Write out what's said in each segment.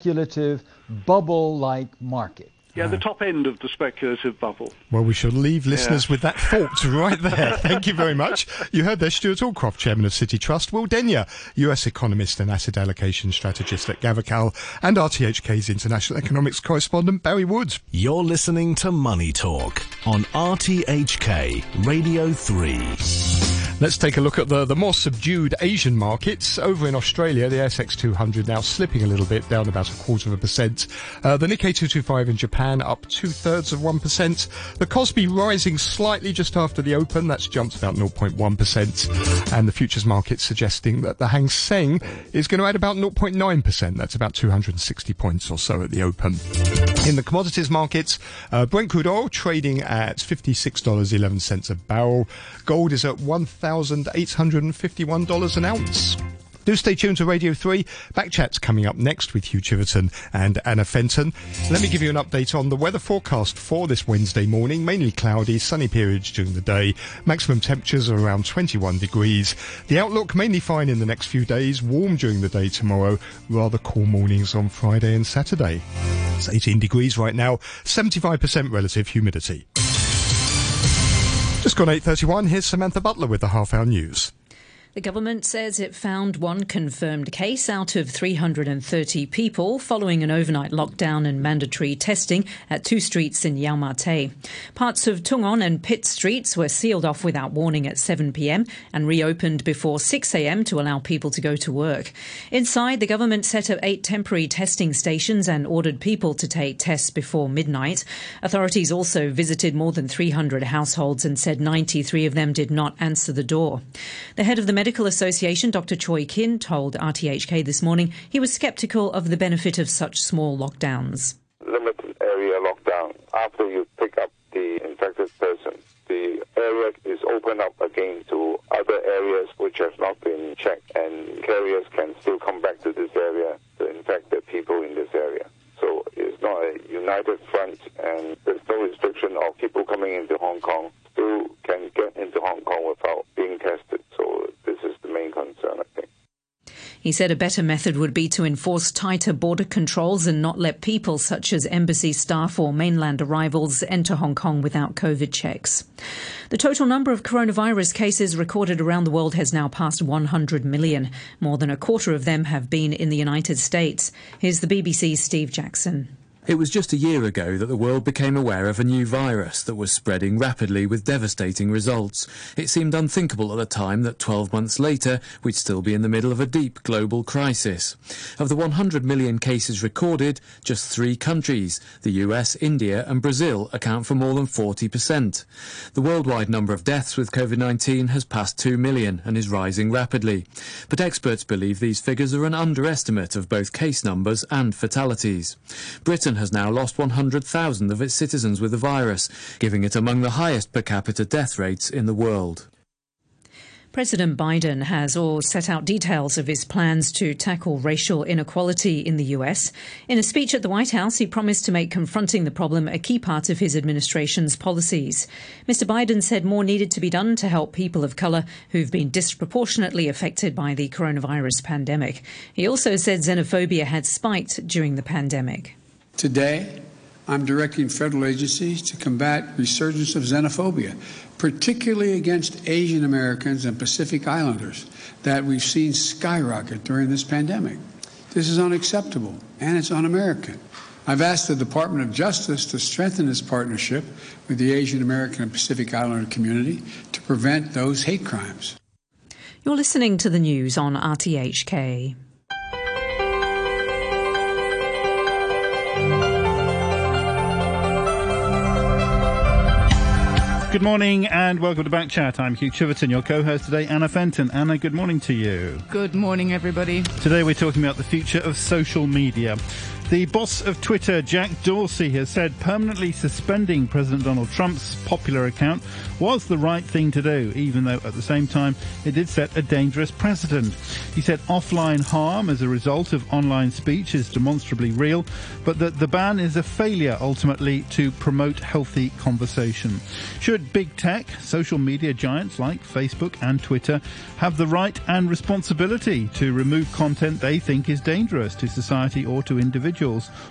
speculative bubble-like market. Yeah, the top end of the speculative bubble. Well, we shall leave listeners Yeah. with that thought right there. Thank you very much. You heard there Stuart Allcroft, Chairman of City Trust, Will Denyer, US economist and asset allocation strategist at Gavekal, and RTHK's international economics correspondent, Barry Woods. You're listening to Money Talk on RTHK Radio 3. Let's take a look at the, the more subdued Asian markets. Over in Australia, the ASX 200 now slipping a little bit, down about a quarter of a percent. Uh, the Nikkei 225 in Japan up two thirds of 1%. The Kospi rising slightly just after the open, that's jumped about 0.1%. And the futures market suggesting that the Hang Seng is going to add about 0.9%. That's about 260 points or so at the open. In the commodities markets, uh, Brent crude oil trading at $56.11 a barrel. Gold is at $1,851 an ounce. Do stay tuned to Radio 3. Backchat's coming up next with Hugh Chiverton and Anna Fenton. Let me give you an update on the weather forecast for this Wednesday morning. Mainly cloudy, sunny periods during the day. Maximum temperatures are around 21 degrees. The outlook mainly fine in the next few days. Warm during the day tomorrow. Rather cool mornings on Friday and Saturday. It's 18 degrees right now. 75% relative humidity. Just gone 8.31. Here's Samantha Butler with the half hour news. The government says it found one confirmed case out of 330 people following an overnight lockdown and mandatory testing at two streets in Yau Ma Tei. Parts of Tung On and Pitt streets were sealed off without warning at 7 pm and reopened before 6 am to allow people to go to work. Inside, the government set up eight temporary testing stations and ordered people to take tests before midnight. Authorities also visited more than 300 households and said 93 of them did not answer the door. The head of the Medical Association, Dr. Choi Kin, told RTHK this morning he was sceptical of the benefit of such small lockdowns. limited area lockdown. After you pick up the infected person, the area is opened up again to other areas which have not been checked, and carriers can still come back to this area to infect the people in this area. So it's not a united front, He said a better method would be to enforce tighter border controls and not let people such as embassy staff or mainland arrivals enter Hong Kong without COVID checks. The total number of coronavirus cases recorded around the world has now passed 100 million. More than a quarter of them have been in the United States. Here's the BBC's Steve Jackson. It was just a year ago that the world became aware of a new virus that was spreading rapidly with devastating results. It seemed unthinkable at the time that 12 months later we'd still be in the middle of a deep global crisis. Of the 100 million cases recorded, just three countries, the US, India and Brazil, account for more than 40%. The worldwide number of deaths with COVID-19 has passed 2 million and is rising rapidly. But experts believe these figures are an underestimate of both case numbers and fatalities. Britain has now lost 100,000 of its citizens with the virus, giving it among the highest per capita death rates in the world. President Biden has all set out details of his plans to tackle racial inequality in the US. In a speech at the White House, he promised to make confronting the problem a key part of his administration's policies. Mr. Biden said more needed to be done to help people of colour who've been disproportionately affected by the coronavirus pandemic. He also said xenophobia had spiked during the pandemic. Today, I'm directing federal agencies to combat resurgence of xenophobia, particularly against Asian Americans and Pacific Islanders that we've seen skyrocket during this pandemic. This is unacceptable and it's un American. I've asked the Department of Justice to strengthen its partnership with the Asian American and Pacific Islander community to prevent those hate crimes. You're listening to the news on RTHK. Good morning and welcome to Back Chat. I'm Hugh Chiverton, your co-host today, Anna Fenton. Anna, good morning to you. Good morning, everybody. Today we're talking about the future of social media. The boss of Twitter, Jack Dorsey, has said permanently suspending President Donald Trump's popular account was the right thing to do, even though at the same time it did set a dangerous precedent. He said offline harm as a result of online speech is demonstrably real, but that the ban is a failure ultimately to promote healthy conversation. Should big tech, social media giants like Facebook and Twitter, have the right and responsibility to remove content they think is dangerous to society or to individuals?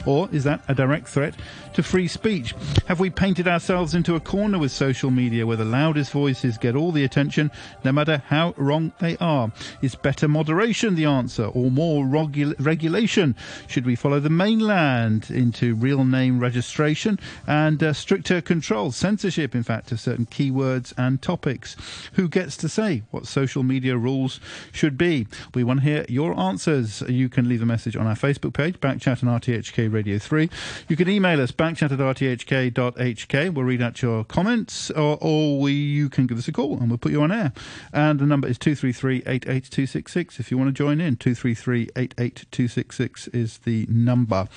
Or is that a direct threat to free speech? Have we painted ourselves into a corner with social media where the loudest voices get all the attention, no matter how wrong they are? Is better moderation the answer or more regu- regulation? Should we follow the mainland into real name registration and uh, stricter control, censorship, in fact, of certain keywords and topics? Who gets to say what social media rules should be? We want to hear your answers. You can leave a message on our Facebook page, Backchat and RTHK Radio 3. You can email us backchat at rthk.hk. We'll read out your comments, or, or we, you can give us a call and we'll put you on air. And the number is 233 88266 if you want to join in. 233 88266 is the number.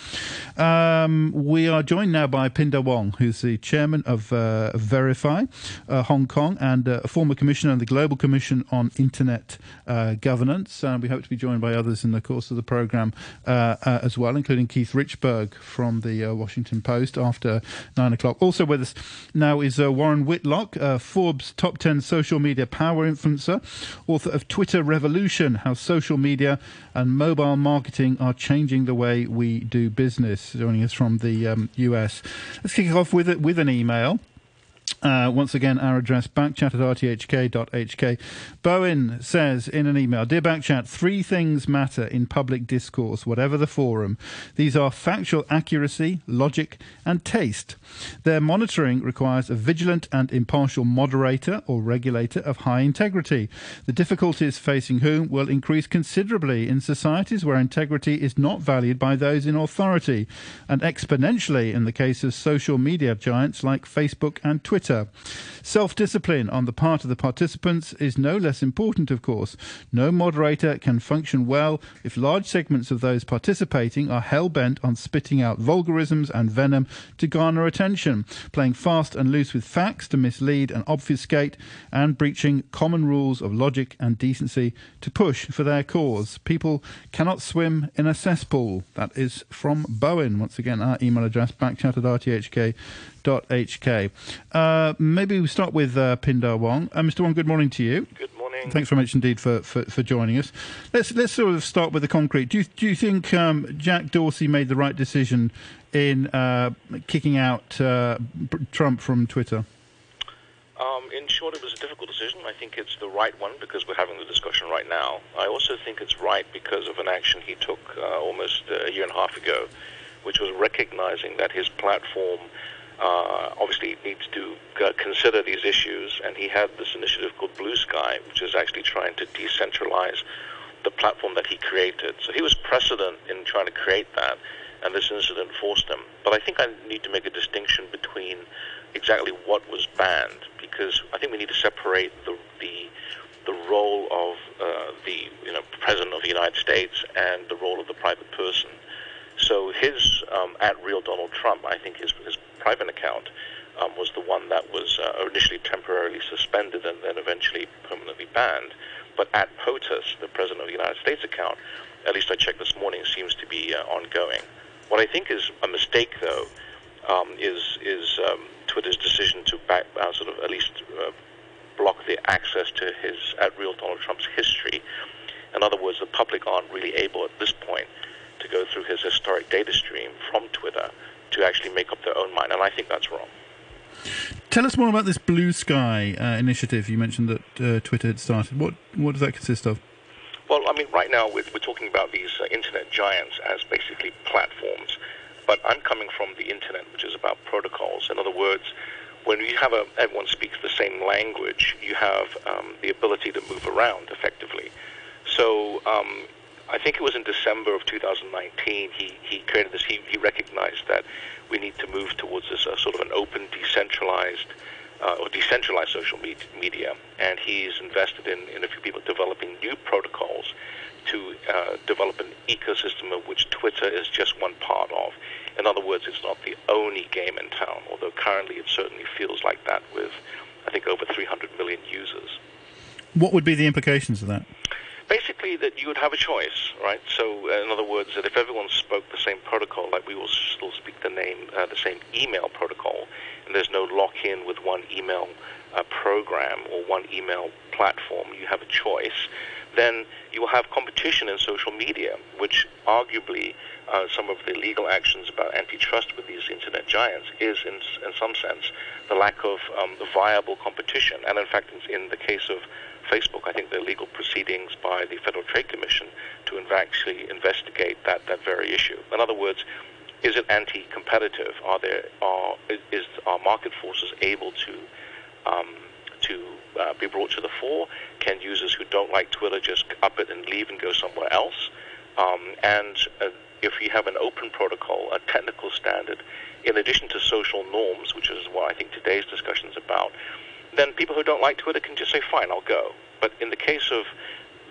Um, we are joined now by Pindar Wong, who's the chairman of uh, VeriFi uh, Hong Kong and uh, a former commissioner of the Global Commission on Internet uh, Governance. And we hope to be joined by others in the course of the program uh, uh, as well, including Keith Richburg from the Washington Post after nine o'clock. Also with us now is uh, Warren Whitlock, uh, Forbes top 10 social media power influencer, author of Twitter Revolution How Social Media and Mobile Marketing Are Changing the Way We Do Business, joining us from the um, US. Let's kick off with, with an email. Uh, once again, our address backchat at rthk.hk. Bowen says in an email Dear Backchat, three things matter in public discourse, whatever the forum. These are factual accuracy, logic, and taste. Their monitoring requires a vigilant and impartial moderator or regulator of high integrity. The difficulties facing whom will increase considerably in societies where integrity is not valued by those in authority, and exponentially in the case of social media giants like Facebook and Twitter. Self discipline on the part of the participants is no less important, of course. No moderator can function well if large segments of those participating are hell bent on spitting out vulgarisms and venom to garner attention, playing fast and loose with facts to mislead and obfuscate, and breaching common rules of logic and decency to push for their cause. People cannot swim in a cesspool. That is from Bowen. Once again, our email address backchat at rthk.hk. Uh, maybe we start with uh, Pindar Wong. Uh, Mr. Wong, good morning to you. Good morning. Thanks very much indeed for, for, for joining us. Let's let's sort of start with the concrete. Do you, do you think um, Jack Dorsey made the right decision in uh, kicking out uh, Trump from Twitter? Um, in short, it was a difficult decision. I think it's the right one because we're having the discussion right now. I also think it's right because of an action he took uh, almost a year and a half ago, which was recognizing that his platform uh, obviously needs to consider these issues, and he had this initiative called Blue Sky, which is actually trying to decentralize the platform that he created. So he was precedent in trying to create that, and this incident forced him. But I think I need to make a distinction between exactly what was banned, because I think we need to separate the the, the role of uh, the you know president of the United States and the role of the private person. So his um, at real Donald Trump, I think his, his private account um, was the one that was uh, initially temporarily suspended and then eventually permanently banned. But at POTUS, the President of the United States account, at least I checked this morning, seems to be uh, ongoing. What I think is a mistake, though, um, is is um, Twitter's decision to back, uh, sort of at least uh, block the access to his at real Donald Trump's history. In other words, the public aren't really able at this point to go through his historic data stream from Twitter to actually make up their own mind, and I think that's wrong. Tell us more about this Blue Sky uh, initiative you mentioned that uh, Twitter had started. What what does that consist of? Well, I mean, right now we're, we're talking about these uh, internet giants as basically platforms, but I'm coming from the internet, which is about protocols. In other words, when you have a everyone speaks the same language, you have um, the ability to move around effectively. So um, I think it was in December of 2019 he, he created this. He, he recognized that we need to move towards this uh, sort of an open, decentralized uh, or decentralized social me- media, and he's invested in, in a few people developing new protocols to uh, develop an ecosystem of which Twitter is just one part of. In other words, it's not the only game in town, although currently it certainly feels like that with, I think, over 300 million users. What would be the implications of that? Basically, that you would have a choice, right? So, uh, in other words, that if everyone spoke the same protocol, like we will still speak the name, uh, the same email protocol, and there's no lock-in with one email uh, program or one email platform, you have a choice. Then you will have competition in social media, which arguably uh, some of the legal actions about antitrust with these internet giants is, in, in some sense, the lack of um, the viable competition. And in fact, in, in the case of Facebook, I think the legal proceedings by the Federal Trade Commission to actually investigate that, that very issue. In other words, is it anti-competitive? Are there are is are market forces able to um, to uh, be brought to the fore? Can users who don't like Twitter just up it and leave and go somewhere else? Um, and uh, if you have an open protocol, a technical standard, in addition to social norms, which is what I think today's discussion is about, then people who don't like Twitter can just say, "Fine, I'll go." But in the case of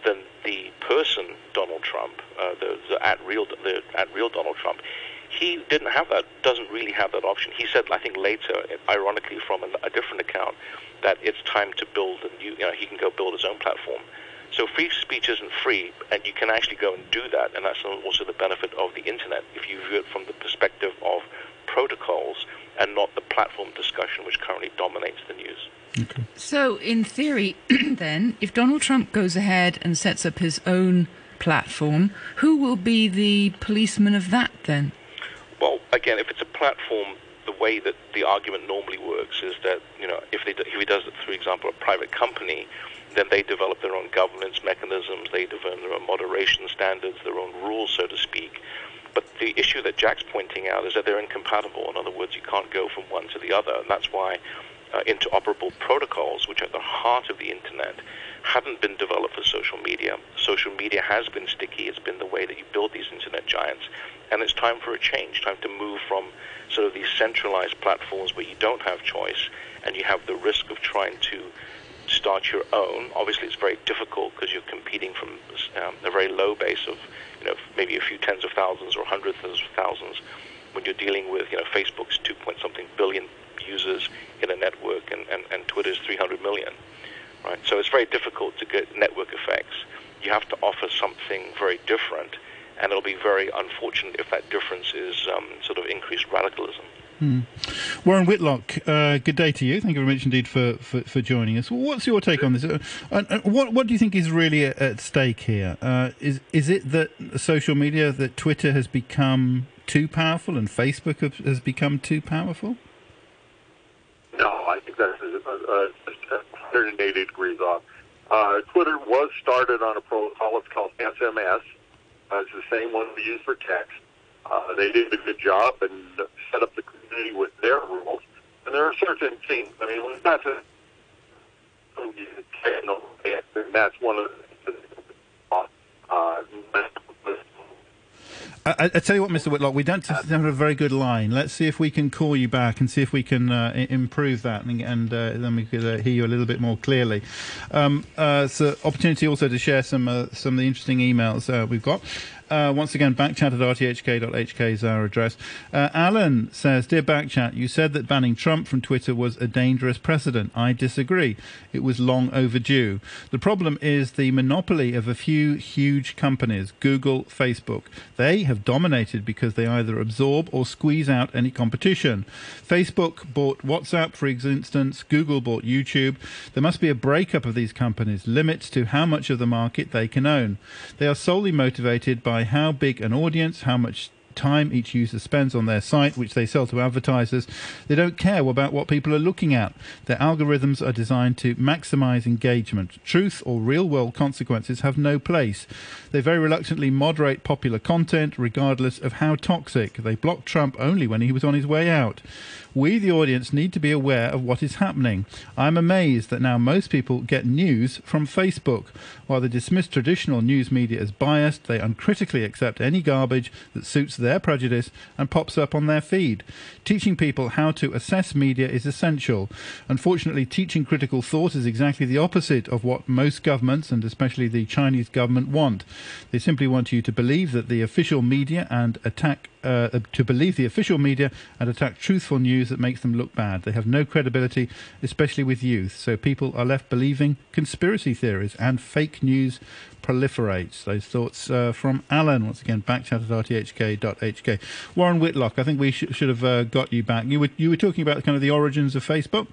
the the person Donald Trump, uh, the, the at real the at real Donald Trump, he didn't have that. Doesn't really have that option. He said, I think later, ironically from a, different account, that it's time to build a new. You know, he can go build his own platform. So free speech isn't free, and you can actually go and do that, and that's also the benefit of the internet if you view it from the perspective of protocols and not the platform discussion which currently dominates the news. Okay. So, in theory, then, if Donald Trump goes ahead and sets up his own platform, who will be the policeman of that then? Well, again, if it's a platform, the way that the argument normally works is that you know if, they, if he does it, for example, a private company, then they develop their own governance mechanisms, they develop their own moderation standards, their own rules, so to speak. But the issue that Jack's pointing out is that they're incompatible. In other words, you can't go from one to the other, and that's why uh, interoperable protocols, which are the heart of the internet, haven't been developed for social media. Social media has been sticky. It's been the way that you build these internet giants. And it's time for a change, time to move from sort of these centralized platforms where you don't have choice and you have the risk of trying to start your own. Obviously, it's very difficult because you're competing from um, a very low base of, you know, maybe a few tens of thousands or hundreds of thousands when you're dealing with, you know, Facebook's two point something billion users in a network, and, and, and Twitter's 300 million, right? So it's very difficult to get network effects. You have to offer something very different, and it'll be very unfortunate if that difference is um, sort of increased radicalism. Hmm. Warren Whitlock, uh, good day to you. Thank you very much indeed for, for, for joining us. What's your take on this? Uh, uh, what what do you think is really at, at stake here? Uh, is is it that social media, that Twitter has become too powerful and Facebook has become too powerful? No, I think that's a, a, a 180 degrees off. Twitter was started on a protocol. It's called SMS. Uh, it's the same one we use for text. Uh, they did a good job and set up the with their rules. And there are certain things. I mean, a and that's one of the uh, I, I, tell you what, Mr. Whitlock, we don't have a very good line. Let's see if we can call you back and see if we can uh, improve that, and, and uh, then we could uh, hear you a little bit more clearly. Um, uh, so, opportunity also to share some uh, some of the interesting emails we've got. Uh, once again, backchat at rthk.hk is our address. Uh, Alan says, Dear Backchat, you said that banning Trump from Twitter was a dangerous precedent. I disagree. It was long overdue. The problem is the monopoly of a few huge companies, Google, Facebook. They have dominated because they either absorb or squeeze out any competition. Facebook bought WhatsApp, for instance. Google bought YouTube. There must be a breakup of these companies, limits to how much of the market they can own. They are solely motivated by by how big an audience, how much time each user spends on their site, which they sell to advertisers. They don't care about what people are looking at. Their algorithms are designed to maximize engagement. Truth or real world consequences have no place. They very reluctantly moderate popular content, regardless of how toxic. They blocked Trump only when he was on his way out. We, the audience, need to be aware of what is happening. I'm amazed that now most people get news from Facebook. While they dismiss traditional news media as biased, they uncritically accept any garbage that suits their prejudice and pops up on their feed. Teaching people how to assess media is essential. Unfortunately, teaching critical thought is exactly the opposite of what most governments, and especially the Chinese government, want. They simply want you to believe that the official media and attack uh, to believe the official media and attack truthful news that makes them look bad. They have no credibility, especially with youth. So people are left believing conspiracy theories and fake news proliferates. Those thoughts uh, from Alan, once again, backchat at rthk.hk. Warren Whitlock, I think we sh- should have uh, got you back. You were, you were talking about kind of the origins of Facebook?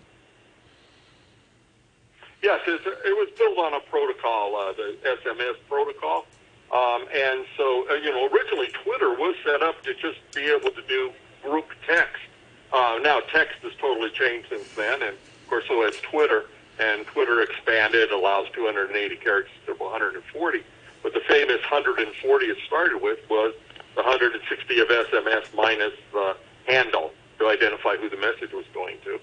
Yes, it, it was built on a protocol, uh, the SMS protocol. Um, and so, uh, you know, originally Twitter was set up to just be able to do group text. Uh, now text has totally changed since then, and of course so has Twitter. And Twitter expanded, allows 280 characters to 140. But the famous 140 it started with was the 160 of SMS minus the handle to identify who the message was going to.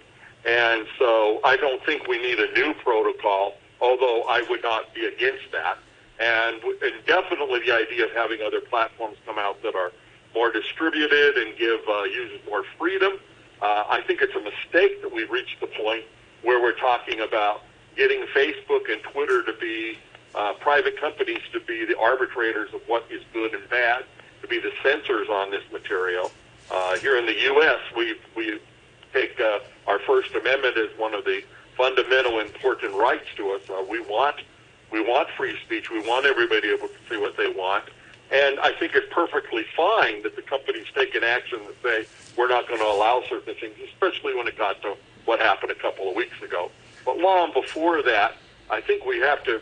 And so I don't think we need a new protocol, although I would not be against that. And, and definitely the idea of having other platforms come out that are more distributed and give uh, users more freedom. Uh, I think it's a mistake that we've reached the point where we're talking about getting Facebook and Twitter to be uh, private companies to be the arbitrators of what is good and bad, to be the censors on this material. Uh, here in the U.S., we we take uh, our First Amendment as one of the fundamental important rights to us. Uh, we want we want free speech. We want everybody able to say what they want. And I think it's perfectly fine that the companies take an action that say we're not going to allow certain things, especially when it got to what happened a couple of weeks ago. But long before that, I think we have to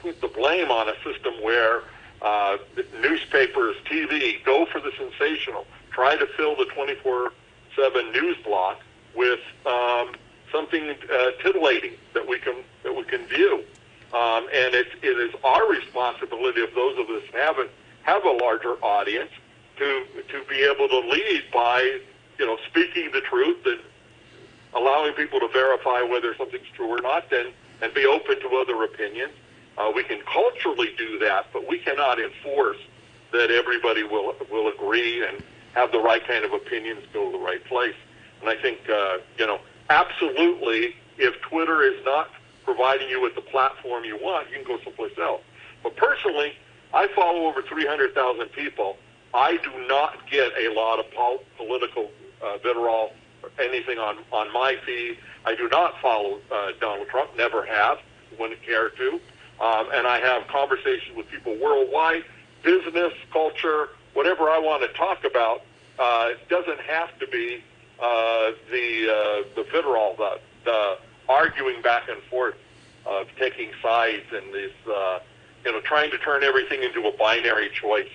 put the blame on a system where uh, newspapers, TV, go for the sensational, try to fill the 24/7 news block with um, something uh, titillating that we can that we can view. Um, and it, it is our responsibility of those of us who have a, have a larger audience to to be able to lead by you know speaking the truth and allowing people to verify whether something's true or not, and and be open to other opinions. Uh, we can culturally do that, but we cannot enforce that everybody will will agree and have the right kind of opinions go to the right place. And I think uh, you know absolutely, if Twitter is not providing you with the platform you want, you can go someplace else. But personally, I follow over 300,000 people. I do not get a lot of pol- political uh, vitriol or anything on, on my feed. I do not follow uh, Donald Trump, never have, wouldn't care to. Um, and I have conversations with people worldwide, business, culture, whatever I want to talk about. Uh, it doesn't have to be uh, the uh, the vitriol, the, the arguing back and forth of taking sides and this, uh, you know, trying to turn everything into a binary choice.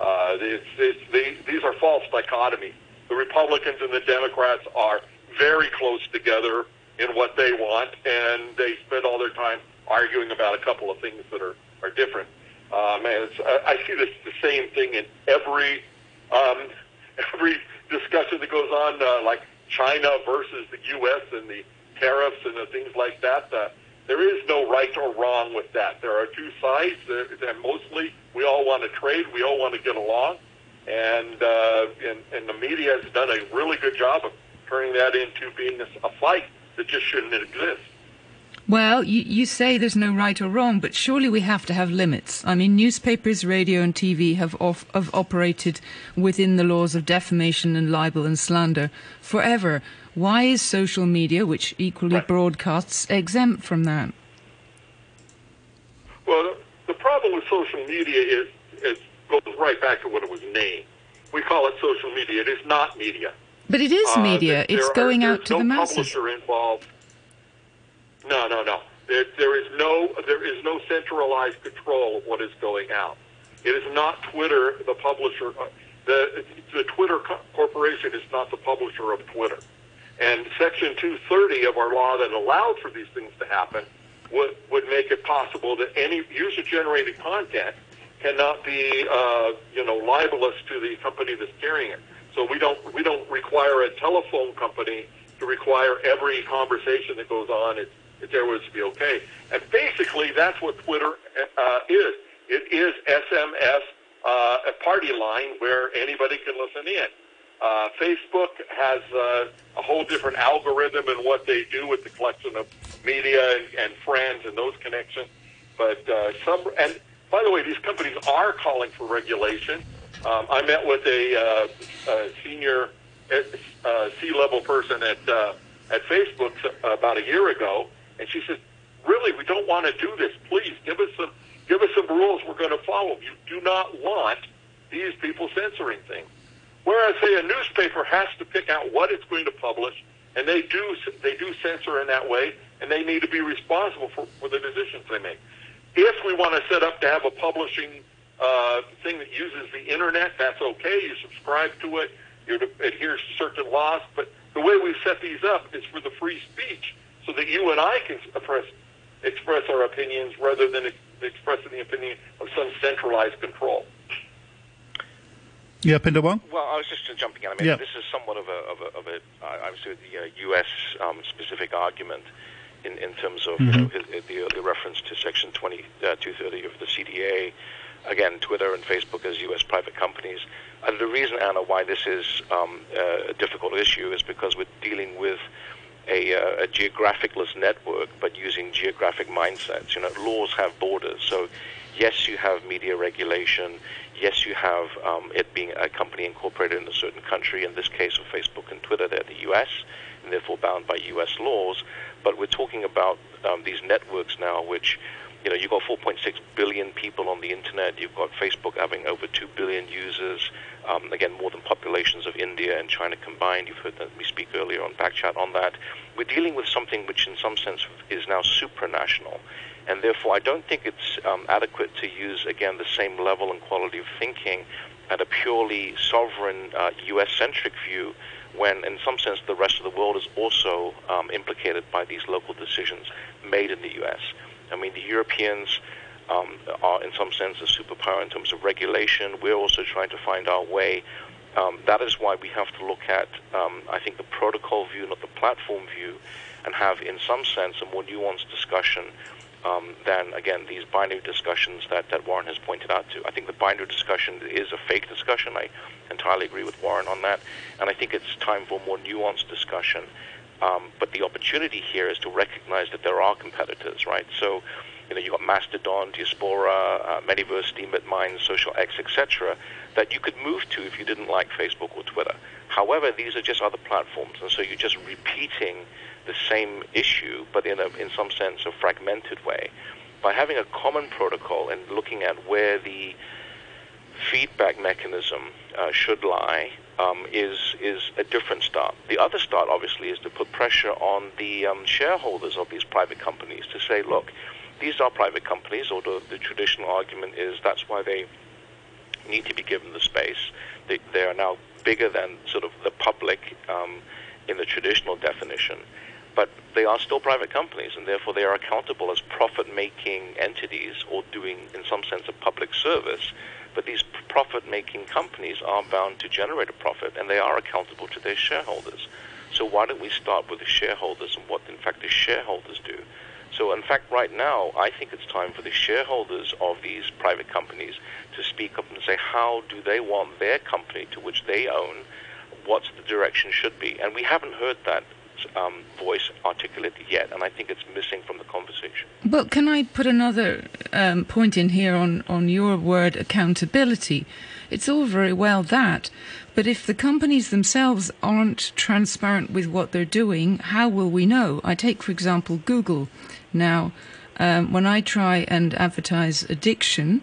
Uh, it's, it's, they, these are false dichotomies. The Republicans and the Democrats are very close together in what they want, and they spend all their time arguing about a couple of things that are, are different. Um, and it's, I, I see this the same thing in every um, every discussion that goes on, uh, like China versus the U.S. and the tariffs and the things like that. Uh, there is no right or wrong with that. There are two sides, and mostly we all want to trade. We all want to get along, and uh, and, and the media has done a really good job of turning that into being a, a fight that just shouldn't exist. Well, you, you say there's no right or wrong, but surely we have to have limits. I mean, newspapers, radio, and TV have, off, have operated within the laws of defamation and libel and slander forever. Why is social media, which equally broadcasts, exempt from that? Well, the problem with social media is it goes right back to what it was named. We call it social media. It is not media. But it is Uh, media. there it's are- going there's out to no the masses. publisher involved. No, no, no. There, there is no there is no centralized control of what is going out. It is not Twitter, the publisher. uh, The the Twitter co- corporation is not the publisher of Twitter. And Section 230 of our law that allowed for these things to happen would would make it possible that any user generated content cannot be uh, you know libelous to the company that's carrying it. So we don't we don't require a telephone company to require every conversation that goes on. It's it's everyone's to be okay. And basically, that's what Twitter uh, is. It is SMS uh, a party line where anybody can listen in. Uh, Facebook has uh, a whole different algorithm in what they do with the collection of media and, and friends and those connections. But uh, some, and by the way, these companies are calling for regulation. Um, I met with a, uh, a senior uh, C-level person at uh, at Facebook about a year ago, and she said, "Really, we don't want to do this. Please give us some give us some rules we're going to follow. You do not want these people censoring things." Whereas, say, a newspaper has to pick out what it's going to publish, and they do they do censor in that way, and they need to be responsible for, for the decisions they make. If we want to set up to have a publishing uh, thing that uses the internet, that's okay. You subscribe to it, you adhere to certain laws, but the way we've set these up is for the free speech, so that you and I can express express our opinions rather than expressing the opinion of some centralized control. Yeah, Pindar Wong? Well, I was just jumping in. I mean, Yeah. this is somewhat of a, of a, of a uh, obviously the uh, U.S. Um, specific argument in, in terms of you know, the, the reference to Section 20, uh, 230 of the CDA. Again, Twitter and Facebook as U.S. private companies. And the reason, Anna, why this is um, a difficult issue is because we're dealing with a, uh, a geographicless network, but using geographic mindsets. You know, laws have borders. So, yes, you have media regulation. Yes, you have um, it being a company incorporated in a certain country. In this case of Facebook and Twitter, they're the U.S. and therefore bound by U.S. laws. But we're talking about um, these networks now, which you know, you've got 4.6 billion people on the internet. You've got Facebook having over 2 billion users. Um, again, more than populations of India and China combined. You've heard that me speak earlier on Backchat on that. We're dealing with something which, in some sense, is now supranational. And therefore, I don't think it's um, adequate to use, again, the same level and quality of thinking at a purely sovereign uh, US centric view when, in some sense, the rest of the world is also um, implicated by these local decisions made in the US. I mean, the Europeans um, are, in some sense, a superpower in terms of regulation. We're also trying to find our way. Um, that is why we have to look at, um, I think, the protocol view, not the platform view, and have, in some sense, a more nuanced discussion um, than, again, these binary discussions that, that Warren has pointed out to. I think the binary discussion is a fake discussion. I entirely agree with Warren on that. And I think it's time for a more nuanced discussion. Um, but the opportunity here is to recognize that there are competitors, right? So, you know, you've got Mastodon, Diaspora, uh, Metaverse, Steemit Minds, Social X, etc., that you could move to if you didn't like Facebook or Twitter. However, these are just other platforms, and so you're just repeating the same issue, but in a, in some sense, a fragmented way. By having a common protocol and looking at where the feedback mechanism uh, should lie um, is is a different start. The other start, obviously, is to put pressure on the um, shareholders of these private companies to say, look, these are private companies. Although the traditional argument is that's why they need to be given the space. They, they are now bigger than sort of the public um, in the traditional definition. But they are still private companies, and therefore they are accountable as profit-making entities or doing, in some sense, a public service. But these profit-making companies are bound to generate a profit, and they are accountable to their shareholders. So why don't we start with the shareholders and what, in fact, the shareholders do? So, in fact, right now, I think it's time for the shareholders of these private companies to speak up and say how do they want their company to which they own, what's the direction should be. And we haven't heard that um, voice articulated yet, and I think it's missing from the conversation. Well, can I put another um, point in here on, on your word accountability? It's all very well that, but if the companies themselves aren't transparent with what they're doing, how will we know? I take, for example, Google. Now, um, when I try and advertise addiction,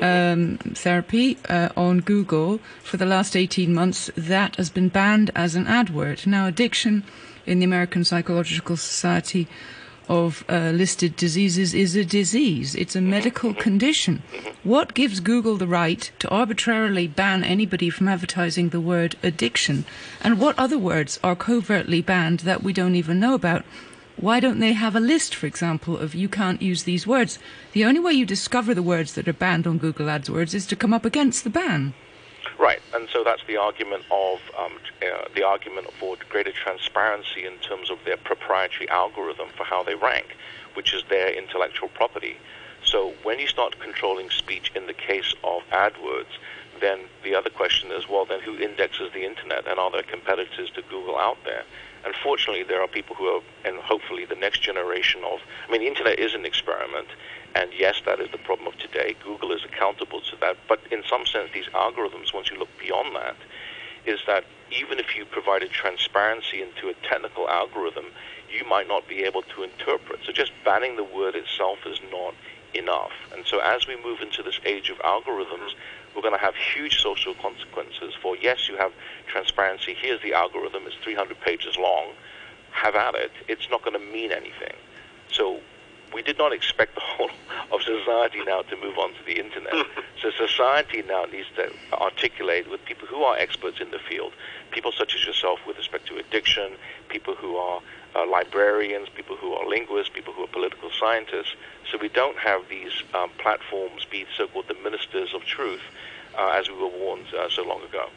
um, therapy uh, on Google for the last 18 months, that has been banned as an ad word. Now, addiction in the American Psychological Society of uh, listed diseases is a disease. It's a medical condition. What gives Google the right to arbitrarily ban anybody from advertising the word addiction? And what other words are covertly banned that we don't even know about? Why don't they have a list, for example, of you can't use these words? The only way you discover the words that are banned on Google AdWords is to come up against the ban. Right, and so that's the argument of um, uh, the argument for greater transparency in terms of their proprietary algorithm for how they rank, which is their intellectual property. So when you start controlling speech in the case of AdWords, then the other question is, well, then who indexes the internet, and are there competitors to Google out there? Unfortunately, there are people who are, and hopefully the next generation of, I mean, the internet is an experiment, and yes, that is the problem of today. Google is accountable to that, but in some sense, these algorithms, once you look beyond that, is that even if you provided transparency into a technical algorithm, you might not be able to interpret. So just banning the word itself is not enough. And so as we move into this age of algorithms, we're going to have huge social consequences for, yes, you have transparency. Here's the algorithm. It's 300 pages long. Have at it. It's not going to mean anything. So we did not expect the whole of society now to move on to the internet. so society now needs to articulate with people who are experts in the field, people such as yourself with respect to addiction, people who are uh, librarians, people who are linguists, people who are political scientists. So we don't have these um, platforms be so-called the ministers of truth, uh, as we were warned uh, so long ago.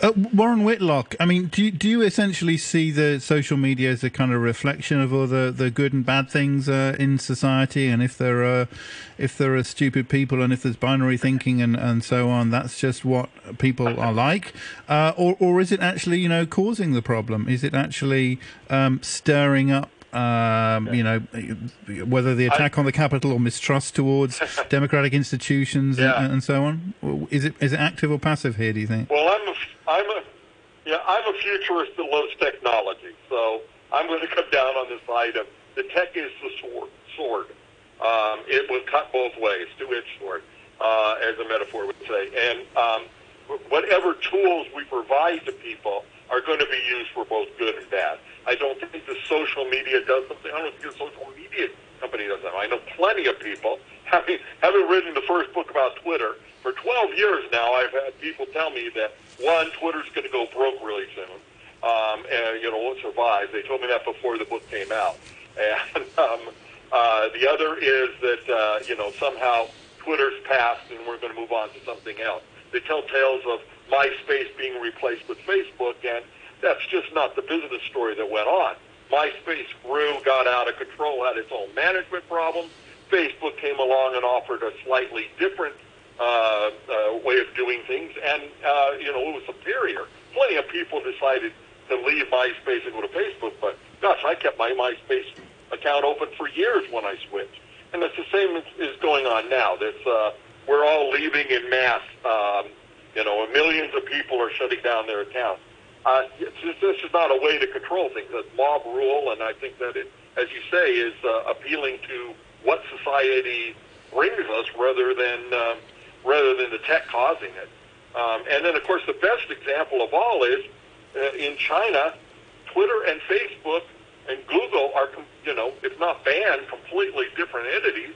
Uh, Warren Whitlock, I mean, do you, do you essentially see the social media as a kind of reflection of all the, the good and bad things uh, in society? And if there are if there are stupid people and if there's binary thinking and, and so on, that's just what people are like, uh, or or is it actually you know causing the problem? Is it actually um, stirring up um, you know, whether the attack on the capital or mistrust towards democratic institutions Yeah. and, and so on. Is it is it active or passive here? Do you think? Well, I'm a, I'm a, yeah, I'm a futurist that loves technology, so I'm going to come down on the side of the tech is the sword. Sword. Um, it will cut both ways, two-edged sword, uh, as a metaphor would say. And um, whatever tools we provide to people are going to be used for both good and bad. I don't think the social media does something. I don't think the social media company does that. I know plenty of people, having having written the first book about Twitter for 12 years now. I've had people tell me that one, Twitter's going to go broke really soon, um, and you know won't survive. They told me that before the book came out, and um, uh, the other is that uh, you know somehow Twitter's passed and we're going to move on to something else. They tell tales of MySpace being replaced with Facebook, and that's just not the business story that went on. MySpace grew, got out of control, had its own management problems. Facebook came along and offered a slightly different uh, uh, way of doing things, and uh, you know it was superior. Plenty of people decided to leave MySpace and go to Facebook, but gosh, I kept my MySpace account open for years when I switched, and it's the same is- is going on now. That's uh, we're all leaving in mass. Um, you know, and millions of people are shutting down their accounts. Uh, just, this is not a way to control things. It's mob rule, and I think that it, as you say, is uh, appealing to what society brings us rather than um, rather than the tech causing it. Um, and then, of course, the best example of all is uh, in China, Twitter and Facebook and Google are, you know, if not banned, completely different entities.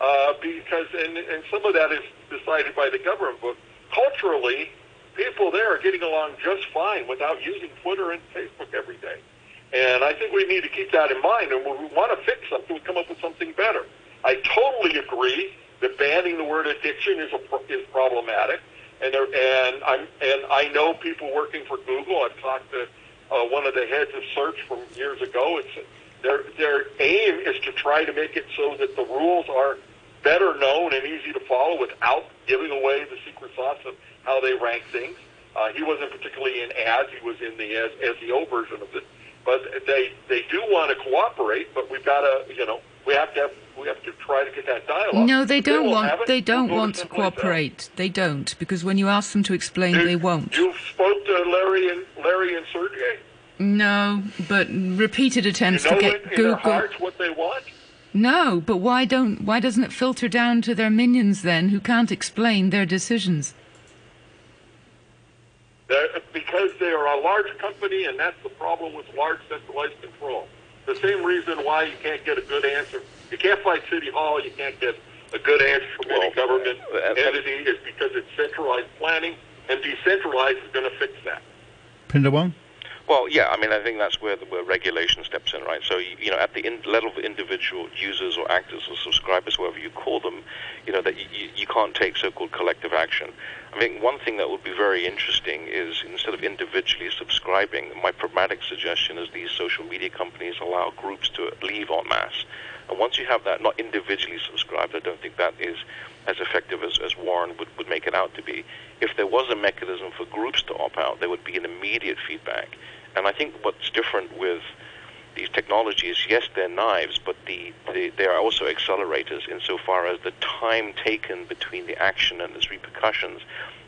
Uh, because and, and some of that is decided by the government. But culturally, people there are getting along just fine without using Twitter and Facebook every day. And I think we need to keep that in mind. And when we want to fix something, we come up with something better. I totally agree that banning the word addiction is a, is problematic. And and I'm and I know people working for Google. I've talked to uh, one of the heads of search from years ago. It's their their aim is to try to make it so that the rules are better known and easy to follow without giving away the secret sauce of how they rank things. Uh, he wasn't particularly in ads; he was in the SEO version of it. But they they do want to cooperate, but we've got to you know we have to have, we have to try to get that dialogue. No, they don't won't want. They don't we'll want to cooperate. They don't because when you ask them to explain, they won't. You spoke to Larry and Larry and Sergey. No, but repeated You attempts know to in, get in their Google. hearts what they want. No, but why don't? Why doesn't it filter down to their minions then, who can't explain their decisions? They're, because they are a large company, and that's the problem with large centralized control. The same reason why you can't get a good answer. You can't fight City Hall. You can't get a good answer from any government uh, uh, entity is because it's centralized planning, and decentralized is going to fix that. Pindar Wong? Well, yeah, I mean, I think that's where the where regulation steps in, right? So, you, you know, at the in, level of individual users or actors or subscribers, whoever you call them, you know, that you, you- can't take so-called collective action. I think one thing that would be very interesting is instead of individually subscribing, my pragmatic suggestion is these social media companies allow groups to leave en masse. And once you have that, not individually subscribed, I don't think that is as effective as, as Warren would, would make it out to be. If there was a mechanism for groups to opt out, there would be an immediate feedback. And I think what's different with these technologies, yes, they're knives, but the, the, they are also accelerators insofar as the time taken between the action and its repercussions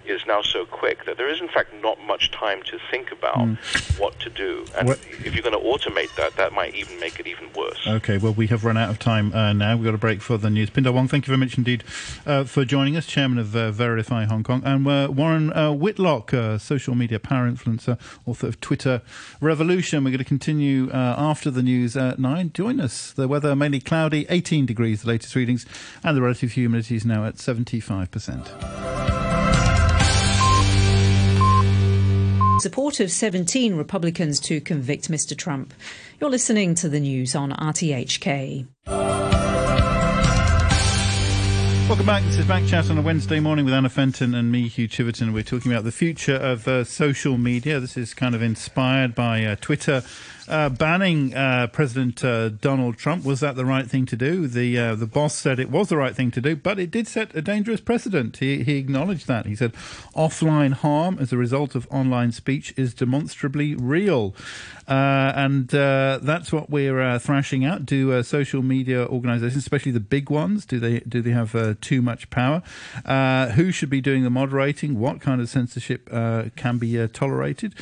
is now so quick that there is, in fact, not much time to think about mm. what to do. And if you're going to automate that, that might even make it even worse. Okay, well, we have run out of time uh, now. We've got a break for the news. Pindar Wong, thank you very much indeed uh, for joining us, Chairman of uh, VeriFi Hong Kong. And uh, Warren uh, Whitlock, uh, social media power influencer, author of Twitter Revolution. We're going to continue after the news at 9. Join us. The weather mainly cloudy, 18 degrees, the latest readings, and the relative humidity is now at 75%. Support of 17 Republicans to convict Mr. Trump. You're listening to the news on RTHK. Welcome back. This is Backchat on a Wednesday morning with Anna Fenton and me, Hugh Chiverton. We're talking about the future of uh, social media. This is kind of inspired by uh, Twitter uh, banning uh, President uh, Donald Trump. Was that the right thing to do? The uh, the boss said it was the right thing to do, but it did set a dangerous precedent. He, he acknowledged that. He said offline harm as a result of online speech is demonstrably real. Uh, and uh, that's what we're thrashing out. Do social media organizations, especially the big ones, do they do they have too much power? who should be doing the moderating? What kind of censorship can be tolerated?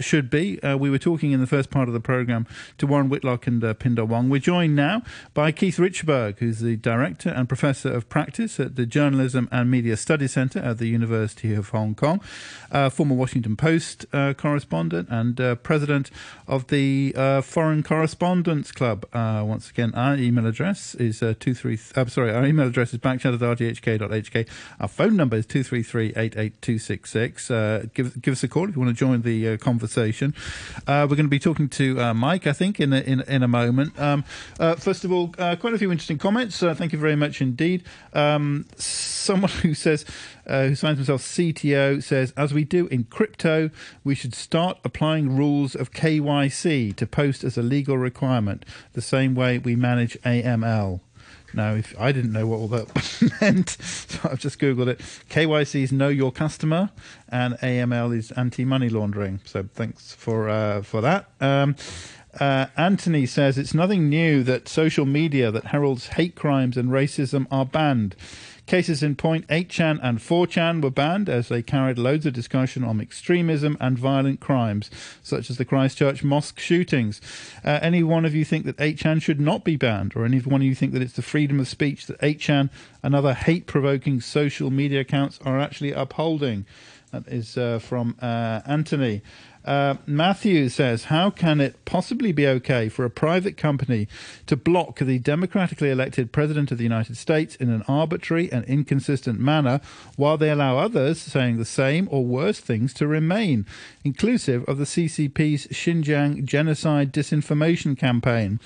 should be. we were talking in the first part part of the programme to Warren Whitlock and uh, Pindar Wong. We're joined now by Keith Richburg, who's the Director and Professor of Practice at the Journalism and Media Studies Centre at the University of Hong Kong, uh, former Washington Post uh, correspondent and uh, President of the uh, Foreign Correspondents Club. Uh, once again, our email address is uh, two three. I'm sorry, our email address is backchat at rthk.hk. Our phone number is two three three eight eight two six six. Give give us a call if you want to join the conversation. we're going to be talking to uh, Mike, I think, in a, in, in a moment. Um, uh, first of all, uh, quite a few interesting comments. Uh, thank you very much indeed. Um, someone who says, uh, who signs himself CTO, says, as we do in crypto, we should start applying rules of KYC to post as a legal requirement, the same way we manage AML. Now, if I didn't know what all that meant, so I've just googled it. KYC is know your customer, and AML is anti-money laundering. So thanks for uh, for that. Um, uh, Anthony says it's nothing new that social media that heralds hate crimes and racism are banned. Cases in point 8chan and 4chan were banned as they carried loads of discussion on extremism and violent crimes, such as the Christchurch mosque shootings. Uh, any one of you think that 8chan should not be banned, or any one of you think that it's the freedom of speech that 8chan and other hate provoking social media accounts are actually upholding? That is uh, from uh, Anthony. Uh, Matthew says, How can it possibly be okay for a private company to block the democratically elected President of the United States in an arbitrary and inconsistent manner while they allow others saying the same or worse things to remain, inclusive of the CCP's Xinjiang genocide disinformation campaign?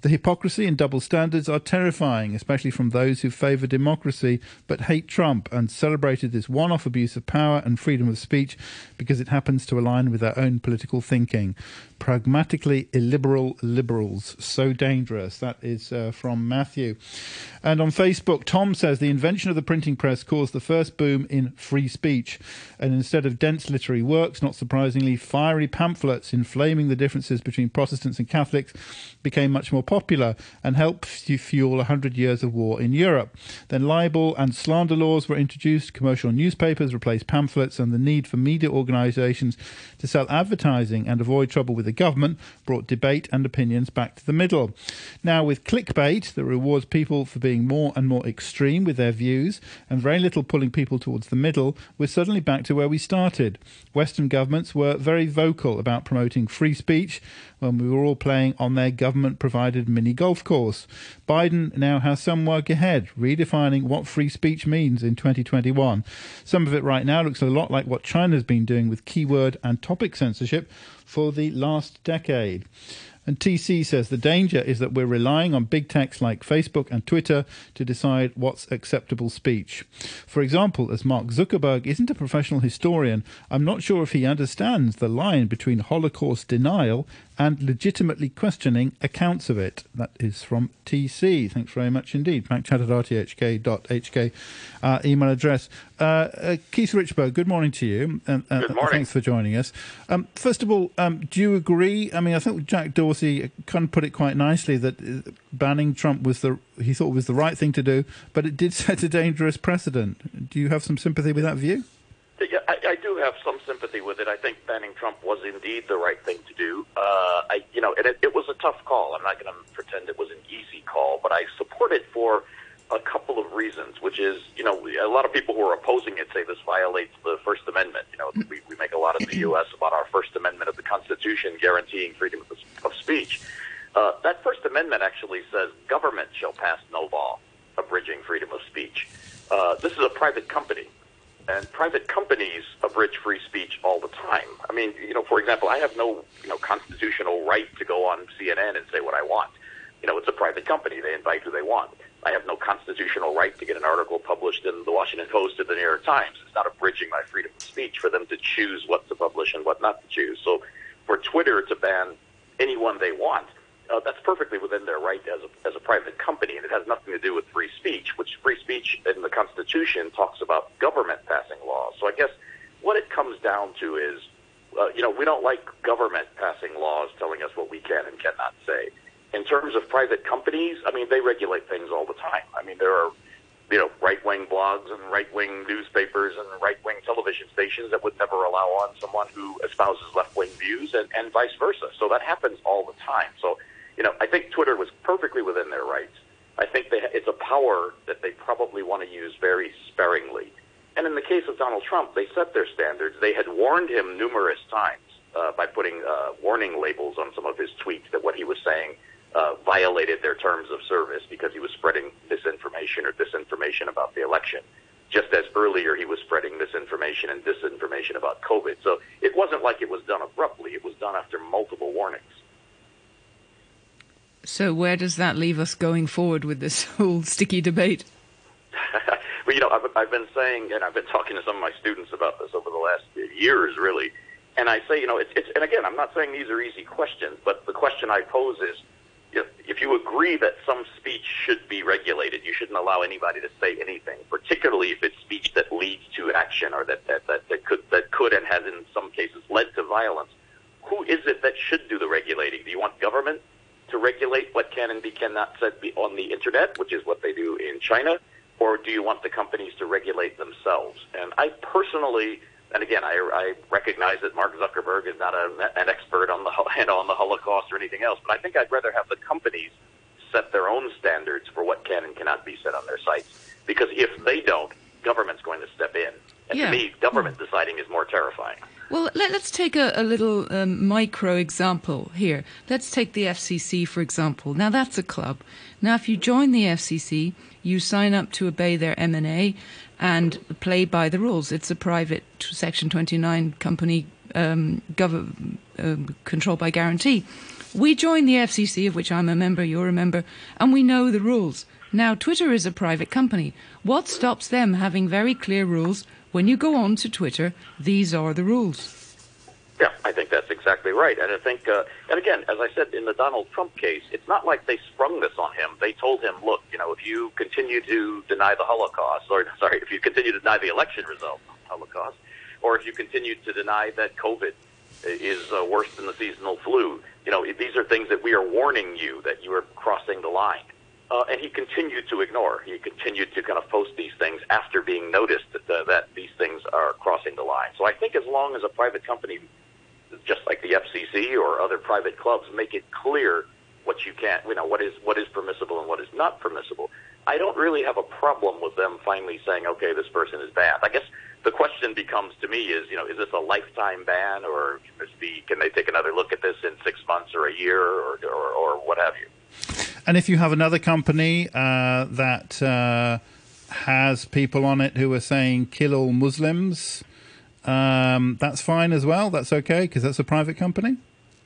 The hypocrisy and double standards are terrifying, especially from those who favour democracy but hate Trump and celebrated this one off abuse of power and freedom of speech because it happens to align with their own political thinking pragmatically illiberal liberals. So dangerous. That is uh, from Matthew. And on Facebook, Tom says the invention of the printing press caused the first boom in free speech. And instead of dense literary works, not surprisingly, fiery pamphlets inflaming the differences between Protestants and Catholics became much more popular and helped fuel a hundred years of war in Europe. Then libel and slander laws were introduced, commercial newspapers replaced pamphlets, and the need for media organizations to sell advertising and avoid trouble with the government brought debate and opinions back to the middle. Now, with clickbait that rewards people for being more and more extreme with their views and very little pulling people towards the middle, we're suddenly back to where we started. Western governments were very vocal about promoting free speech when we were all playing on their government provided mini golf course. Biden now has some work ahead, redefining what free speech means in 2021. Some of it right now looks a lot like what China's been doing with keyword and topic censorship for the last decade. And TC says the danger is that we're relying on big techs like Facebook and Twitter to decide what's acceptable speech. For example, as Mark Zuckerberg isn't a professional historian, I'm not sure if he understands the line between Holocaust denial and legitimately questioning accounts of it. That is from TC. Thanks very much indeed. Backchat at rthk.hk uh, email address. Uh, uh, Keith Richburg, good morning to you. Uh, good morning. Thanks for joining us. Um, first of all, um, do you agree? I mean, I think Jack Dorsey kind of put it quite nicely that uh, banning Trump was the he thought was the right thing to do, but it did set a dangerous precedent. Do you have some sympathy with that view? I, I do have some sympathy with it. I think banning Trump was indeed the right thing to do. Uh, I, you know, it, it was a tough call. I'm not going to pretend it was an easy call, but I support it for a couple of reasons. Which is, you know, a lot of people who are opposing it say this violates the First Amendment. You know, we, we make a lot in the U.S. about our First Amendment of the Constitution guaranteeing freedom of, of speech. Uh, that First Amendment actually says government shall pass no law abridging freedom of speech. Uh, this is a private company and private companies abridge free speech all the time. I mean, you know, for example, I have no, you know, constitutional right to go on CNN and say what I want. You know, it's a private company. They invite who they want. I have no constitutional right to get an article published in the Washington Post or the New York Times. It's not abridging my freedom of speech for them to choose what to publish and what not to choose. So for Twitter to ban anyone they want, uh, that's perfectly within their right as a, as a private company, and it has nothing to do with free speech, which free speech in the Constitution talks about government passing laws. So I guess what it comes down to is, uh, you know, we don't like government passing laws telling us what we can and cannot say. In terms of private companies, I mean, they regulate things all the time. I mean, there are, you know, right-wing blogs and right-wing newspapers and right-wing television stations that would never allow on someone who espouses left-wing views and, and vice versa. So that happens all the time. So you know, I think Twitter was perfectly within their rights. I think they, it's a power that they probably want to use very sparingly. And in the case of Donald Trump, they set their standards. They had warned him numerous times uh, by putting uh, warning labels on some of his tweets that what he was saying uh, violated their terms of service because he was spreading misinformation or disinformation about the election. Just as earlier he was spreading misinformation and disinformation about COVID. So it wasn't like it was done abruptly. It was done after multiple warnings. So where does that leave us going forward with this whole sticky debate? well, you know, I've, I've been saying, and I've been talking to some of my students about this over the last years, really. And I say, you know, it's, it's and again, I'm not saying these are easy questions, but the question I pose is, if, if you agree that some speech should be regulated, you shouldn't allow anybody to say anything, particularly if it's speech that leads to action or that, that, that, that could that could and has in some cases led to violence. Who is it that should do the regulating? Do you want government? Regulate what can and be cannot said on the internet, which is what they do in China, or do you want the companies to regulate themselves? And I personally, and again, I, I recognize that Mark Zuckerberg is not a, an expert on the on the Holocaust or anything else, but I think I'd rather have the companies set their own standards for what can and cannot be said on their sites, because if they don't, government's going to step in. And yeah. to me, government deciding is more terrifying. Well, let, us take a, a little um, micro example here. Let's take the FCC, for example. Now, that's a club. Now, if you join the FCC, you sign up to obey their M&A and play by the rules. It's a private Section 29 company um, gov- uh, controlled by guarantee. We join the FCC, of which I'm a member, you're a member, and we know the rules. Now, Twitter is a private company. What stops them having very clear rules when you go on to Twitter, these are the rules. Yeah, I think that's exactly right. And I think, uh, and again, as I said in the Donald Trump case, it's not like they sprung this on him. They told him, look, you know, if you continue to deny the Holocaust, or sorry, if you continue to deny the election result, Holocaust, or if you continue to deny that COVID is uh, worse than the seasonal flu, you know, these are things that we are warning you that you are crossing the line. Uh, and he continued to ignore. He continued to kind of post these things after being noticed that, uh, that these things are crossing the line. So I think as long as a private company, just like the FCC or other private clubs, make it clear what you can't, you know, what is what is permissible and what is not permissible, I don't really have a problem with them finally saying, okay, this person is banned. I guess the question becomes to me is, you know, is this a lifetime ban or can, this be, can they take another look at this in six months or a year or, or, or what have you? And if you have another company uh, that uh, has people on it who are saying kill all Muslims, um, that's fine as well. That's okay because that's a private company.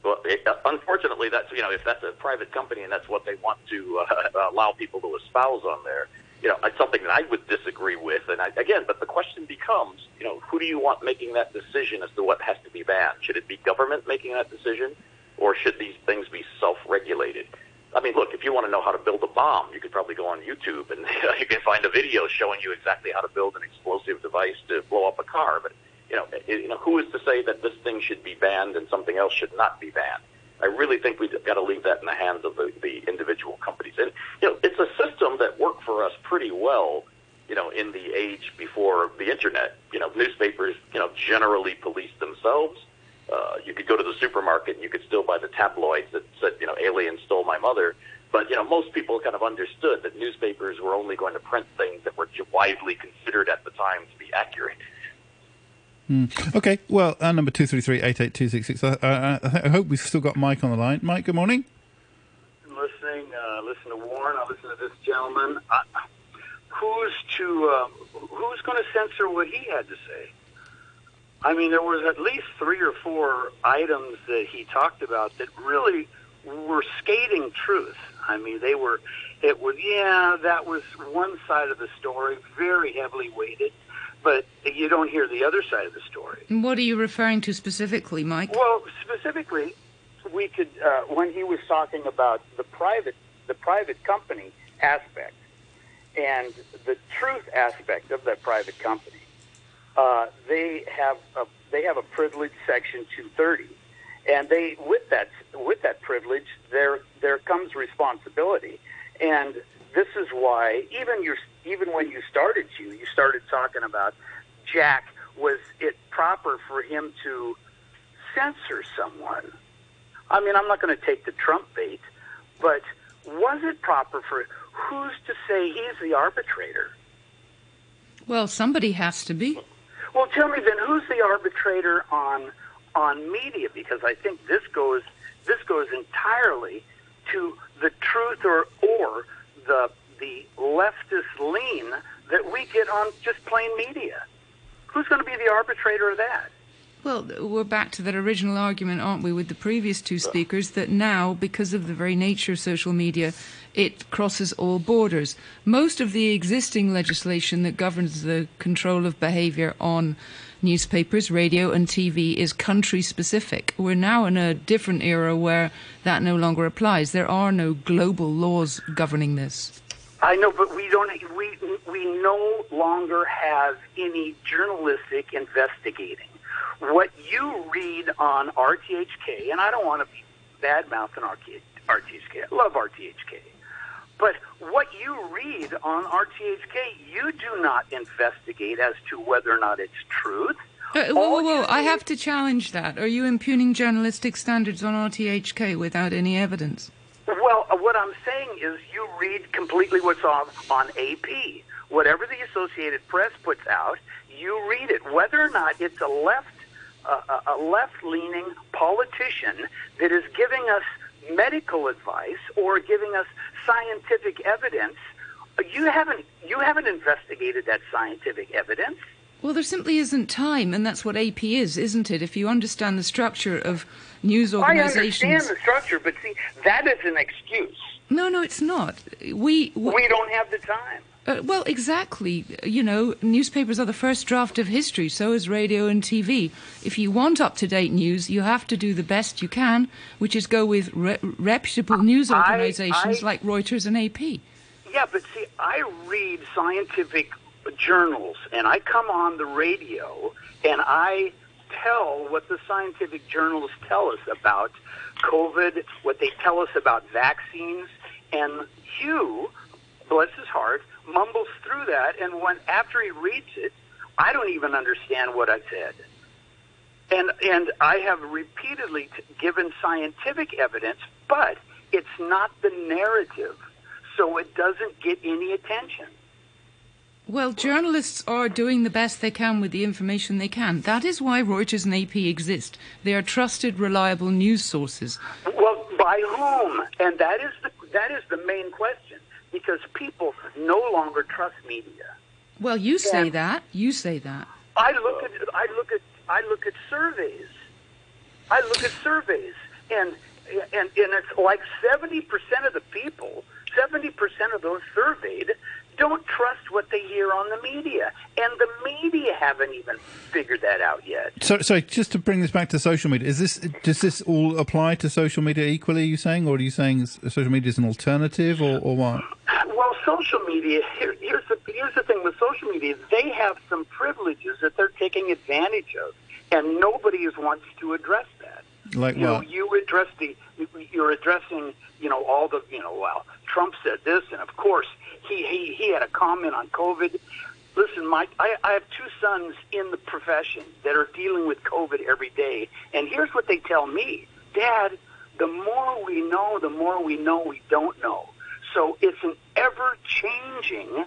Well, it, uh, unfortunately, that's you know, if that's a private company and that's what they want to uh, allow people to espouse on there, you know, it's something that I would disagree with. And I, again, but the question becomes, you know, who do you want making that decision as to what has to be banned? Should it be government making that decision, or should these things be self-regulated? I mean, look, if you want to know how to build a bomb, you could probably go on YouTube and you can find a video showing you exactly how to build an explosive device to blow up a car. But you know, you know, who is to say that this thing should be banned and something else should not be banned? I really think we've got to leave that in the hands of the, the individual companies. And you know, it's a system that worked for us pretty well. You know, in the age before the internet, you know, newspapers, you know, generally police themselves. Uh, you could go to the supermarket and you could still buy the tabloids that said, you know, aliens stole my mother. But you know, most people kind of understood that newspapers were only going to print things that were widely considered at the time to be accurate. Mm. Okay, well, our number two three three eight eight two six six. I hope we've still got Mike on the line. Mike, good morning. I'm listening. Uh, listen to Warren. I listen to this gentleman. I, who's to uh, who's going to censor what he had to say? I mean, there was at least three or four items that he talked about that really were skating truth. I mean, they were. It was yeah, that was one side of the story, very heavily weighted but you don't hear the other side of the story. What are you referring to specifically, Mike? Well, specifically, we could uh, when he was talking about the private the private company aspect and the truth aspect of that private company. Uh, they have a they have a privilege section 230, and they with that with that privilege there there comes responsibility, and this is why even your even when you started you you started talking about Jack was it proper for him to censor someone? I mean I'm not going to take the Trump bait but was it proper for who's to say he's the arbitrator? Well somebody has to be well tell me then who's the arbitrator on on media because I think this goes this goes entirely to the truth or or the the leftist lean that we get on just plain media. Who's going to be the arbitrator of that? Well, we're back to that original argument, aren't we, with the previous two speakers, that now, because of the very nature of social media, it crosses all borders. Most of the existing legislation that governs the control of behaviour on newspapers, radio, and TV is country specific. We're now in a different era where that no longer applies. There are no global laws governing this. I know, but we don't. We we no longer have any journalistic investigating. What you read on RTHK, and I don't want to be bad mouthing RTHK. I love RTHK. But what you read on RTHK, you do not investigate as to whether or not it's truth. Uh, whoa, whoa, whoa. I have to challenge that. Are you impugning journalistic standards on RTHK without any evidence? Well, uh, what I'm saying is you read completely what's on, on AP. Whatever the Associated Press puts out, you read it. Whether or not it's a left uh, a left-leaning politician that is giving us medical advice or giving us scientific evidence, you haven't you haven't investigated that scientific evidence. Well, there simply isn't time, and that's what AP is, isn't it? If you understand the structure of news organizations. I understand the structure, but see, that is an excuse. No, no, it's not. We we, we don't have the time. Uh, well, exactly. You know, newspapers are the first draft of history, so is radio and TV. If you want up to date news, you have to do the best you can, which is go with re- reputable news organizations I, I, like Reuters and AP. Yeah, but see, I read scientific journals and I come on the radio and I tell what the scientific journals tell us about COVID, what they tell us about vaccines, and Hugh, bless his heart, mumbles through that, and when after he reads it, I don't even understand what I said. And and I have repeatedly t- given scientific evidence, but it's not the narrative, so it doesn't get any attention. Well, journalists are doing the best they can with the information they can. That is why Reuters and AP exist. They are trusted, reliable news sources. Well, by whom? And that is the that is the main question because people no longer trust media. Well, you say and that. You say that. I look at I look at I look at surveys. I look at surveys, and and and it's like seventy percent of the people, seventy percent of those surveyed don't trust what they hear on the media, and the media haven't even figured that out yet. So, sorry, just to bring this back to social media, is this does this all apply to social media equally? Are you saying, or are you saying social media is an alternative, or, or what? Well, social media. Here, here's the here's the thing with social media. They have some privileges that they're taking advantage of, and nobody is wants to address that. Like you, know, you address the, you're addressing you know all the you know well Trump said this, and of course he he he had a comment on COVID. Listen, Mike, I, I have two sons in the profession that are dealing with COVID every day, and here's what they tell me, Dad. The more we know, the more we know we don't know. So it's an ever changing.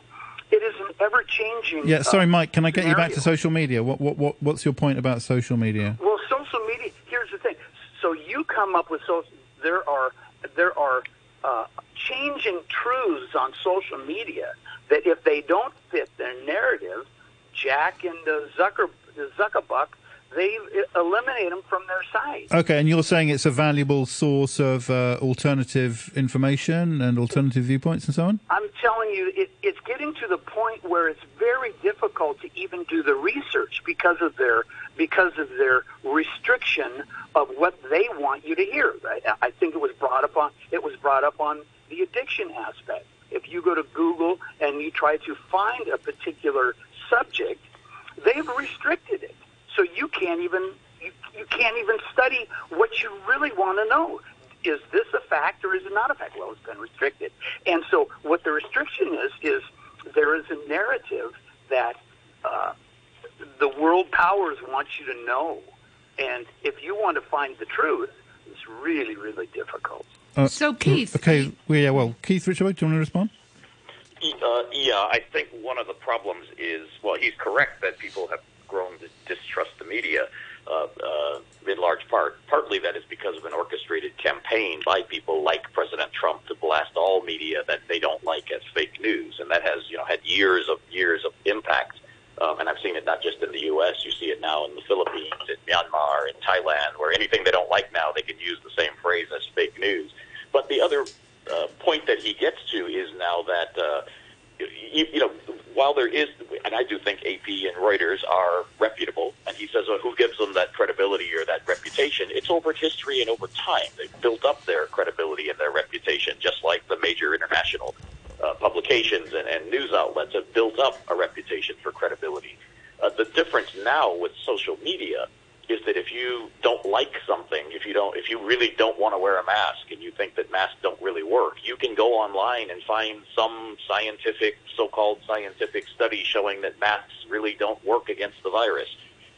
It is an ever changing. Yeah, sorry, uh, Mike. Can I get you back to social media? What, what, what, what's your point about social media? Well, social media. Here's the thing. So you come up with so there are there are uh, changing truths on social media that if they don't fit their narrative, Jack and the Zucker the Zuckerbuck, they eliminate them from their site. Okay, and you're saying it's a valuable source of uh, alternative information and alternative viewpoints and so on? I'm telling you, it, it's getting to the point where it's very difficult to even do the research because of their because of their restriction of what they want you to hear. I, I think it was brought up on it was brought up on the addiction aspect. If you go to Google and you try to find a particular subject, they've restricted it, so you can't even you, you can't even study what you really want to know is this a fact or is it not a fact? Well, it's been restricted. And so what the restriction is, is there is a narrative that uh, the world powers want you to know. And if you want to find the truth, it's really, really difficult. Uh, So, Keith- Okay, well, yeah, well, Keith Richard, do you want to respond? Uh, yeah, I think one of the problems is well, he's correct that people have grown to distrust the media. Uh, uh, in large part, partly that is because of an orchestrated campaign by people like President Trump to blast all media that they don't like as fake news, and that has you know had years of years of impact. Um, and I've seen it not just in the U.S. You see it now in the Philippines, in Myanmar, in Thailand, where anything they don't like now, they can use the same phrase as fake news. But the other uh, point that he gets to is now that uh, you, you know while there is, and I do think AP and Reuters are reputable, and he says, well, who gives them that credibility or that reputation? It's over history and over time. They've built up their credibility and their reputation, just like the major international uh, publications and, and news outlets have built up a reputation for credibility. Uh, the difference now with social media is that if you don't like something, if you don't, if you really don't want to wear a mask and you think that masks don't really work, you can go online and find some scientific, so-called scientific study showing that masks really don't work against the virus.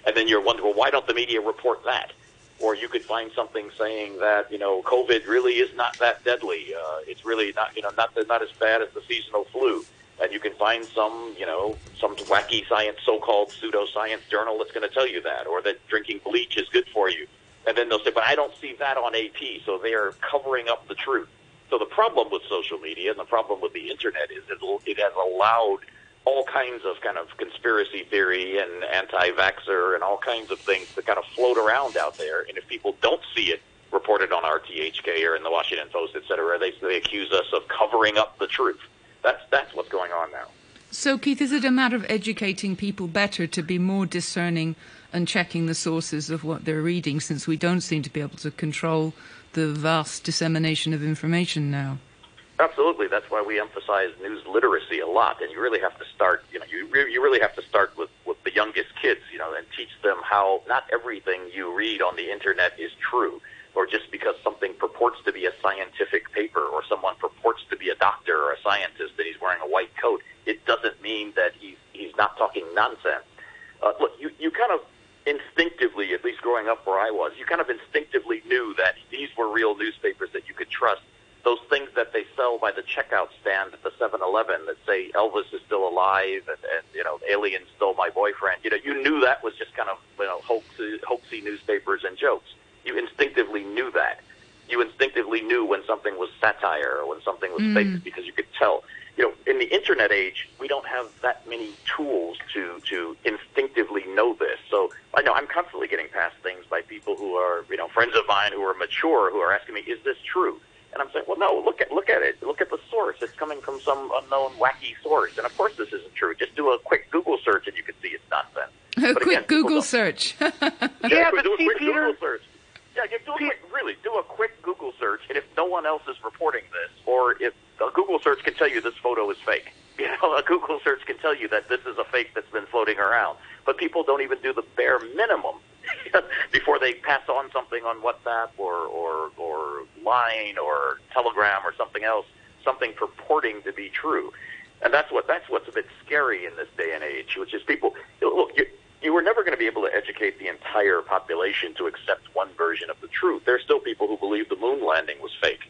And then you're wondering, well, why don't the media report that? Or you could find something saying that you know COVID really is not that deadly. Uh, it's really not you know not not as bad as the seasonal flu and you can find some, you know, some wacky science, so-called pseudoscience journal that's going to tell you that, or that drinking bleach is good for you. And then they'll say, but I don't see that on AP, so they are covering up the truth. So the problem with social media and the problem with the internet is it, it has allowed all kinds of kind of conspiracy theory and anti-vaxxer and all kinds of things that kind of float around out there. And if people don't see it reported on RTHK or in the Washington Post, et cetera, they, they accuse us of covering up the truth. That's that's what's going on now. So, Keith, is it a matter of educating people better to be more discerning and checking the sources of what they're reading, since we don't seem to be able to control the vast dissemination of information now? Absolutely. That's why we emphasize news literacy a lot, and you really have to start. You know, you re- you really have to start with with the youngest kids. You know, and teach them how not everything you read on the internet is true or just because something purports to be a scientific paper or someone purports to be a doctor or a scientist and he's wearing a white coat, it doesn't mean that he's, he's not talking nonsense. Uh, look, you, you kind of instinctively, at least growing up where I was, you kind of instinctively knew that these were real newspapers that you could trust. Those things that they sell by the checkout stand at the 7-Eleven that say Elvis is still alive and, and you know aliens stole my boyfriend. You know, you knew that was just kind of you know hoaxy, hoaxy newspapers and jokes. You instinctively knew that. You instinctively knew when something was satire or when something was Mm. fake because you could tell. you know, in the internet age, we don't have that many tools to to instinctively know this. So I know I'm constantly getting past things by people who are, you know, friends of mine who are mature who are asking me, "Is this true?" And I'm saying, "Well, no. Look at look at it. Look at the source. It's coming from some unknown wacky source. And of course, this isn't true. Just do a quick Google search, and you can see it's nonsense." A But quick again, Google search. yeah, Yeah, but but do a see, quick Peter- Google search. Yeah, you do a quick, really do a quick Google search, and if no one else is reporting this, or if a Google search can tell you this photo is fake, you know, a Google search can tell you that this is a fake that's been floating around. But people don't even do the bare minimum before they pass on something on WhatsApp or or or Line or Telegram or something else, something purporting to be true. And that's what that's what's a bit scary in this day and age, which is people look. You, you were never going to be able to educate the entire population to accept one version of the truth. There's still people who believe the moon landing was fake.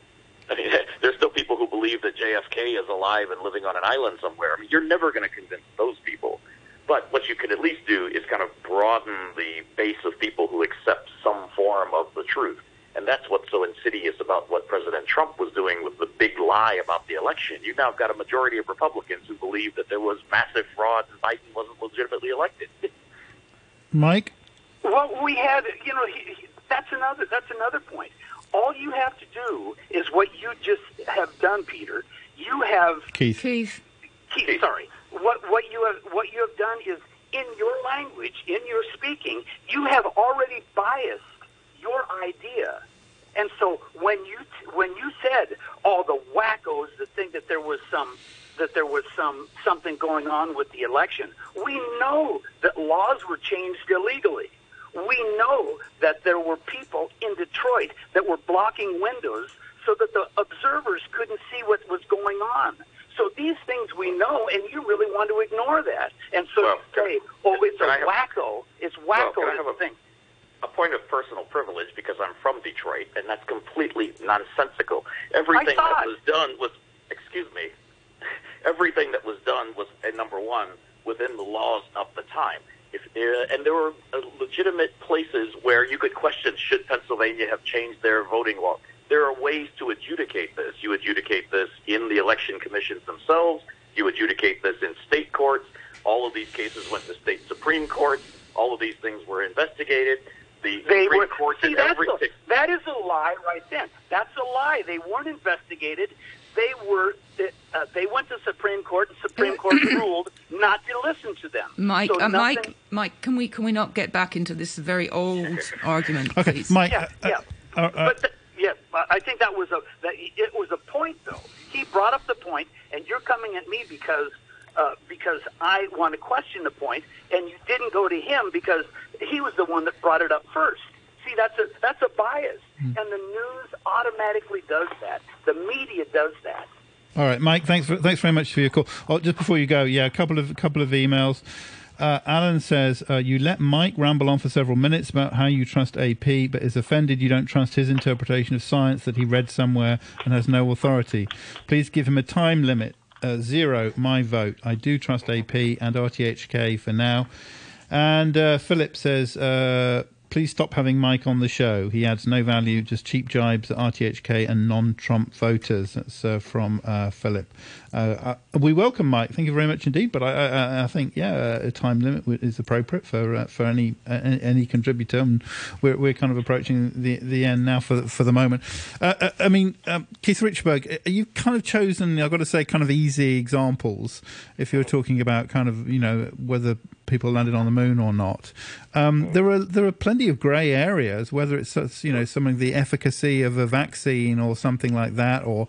I mean, there's still people who believe that JFK is alive and living on an island somewhere. I mean, you're never going to convince those people. But what you can at least do is kind of broaden the base of people who accept some form of the truth. And that's what's so insidious about what President Trump was doing with the big lie about the election. You've now got a majority of Republicans who believe that there was massive fraud and Biden wasn't legitimately elected. Mike? Well, we had, you know, he, he, that's another that's another point. All you have to do is what you just have done, Peter. You have Keith. Keith. Keith, sorry. What what you have what you have done is in your language, in your speaking, you have already biased your idea. And so when you when you said all the wackos that think that there was some that there was some something going on with the election, we know that laws were changed illegally. We know that there were people in Detroit that were blocking windows so that the observers couldn't see what was going on. So these things we know, and you really want to ignore that. And so Well, say, "Oh, it's a have- wacko," it's wacko can I have a- thing. a point of personal privilege because I'm from Detroit, and that's completely nonsensical. Everything that was done was, excuse me, everything that was done was, uh, number one, within the laws of the time. If, uh, and there were uh, legitimate places where you could question should Pennsylvania have changed their voting law. There are ways to adjudicate this. You adjudicate this in the election commissions themselves. You adjudicate this in state courts. All of these cases went to state supreme courts. All of these things were investigated. The They Supreme were. Court See, that's everything. a, that is a lie right then. That's a lie. They weren't investigated. They were. Uh, they went to Supreme Court, and Supreme Court ruled not to listen to them. Mike, So uh, nothing- Mike, Mike, can we can we not get back into this very old argument, Okay, please? Mike. Yeah, uh, yeah. uh, uh, But th- yeah, I think that was a that it was a point though. He brought up the point, and you're coming at me because uh, because I want to question the point, and you didn't go to him because he was the one that brought it up first. See, that's a that's a bias, and the news automatically does that. The media does that. All right, Mike. Thanks. For, thanks very much for your call. Oh, just before you go, yeah, a couple of couple of emails. Uh, Alan says uh, you let Mike ramble on for several minutes about how you trust AP, but is offended you don't trust his interpretation of science that he read somewhere and has no authority. Please give him a time limit. Uh, zero, my vote. I do trust AP and RTHK for now. And uh, Philip says, uh, please stop having Mike on the show. He adds no value, just cheap jibes at RTHK and non-Trump voters. That's uh, from uh, Philip. Uh, uh, we welcome Mike. Thank you very much indeed. But I, I, I think, yeah, a time limit is appropriate for uh, for any any contributor. And we're we're kind of approaching the the end now for for the moment. Uh, I mean, um, Keith Richburg, you've kind of chosen, I've got to say, kind of easy examples. If you're talking about kind of you know whether people landed on the moon or not. Um, there are there are plenty of grey areas, whether it's uh, you know some of the efficacy of a vaccine or something like that, or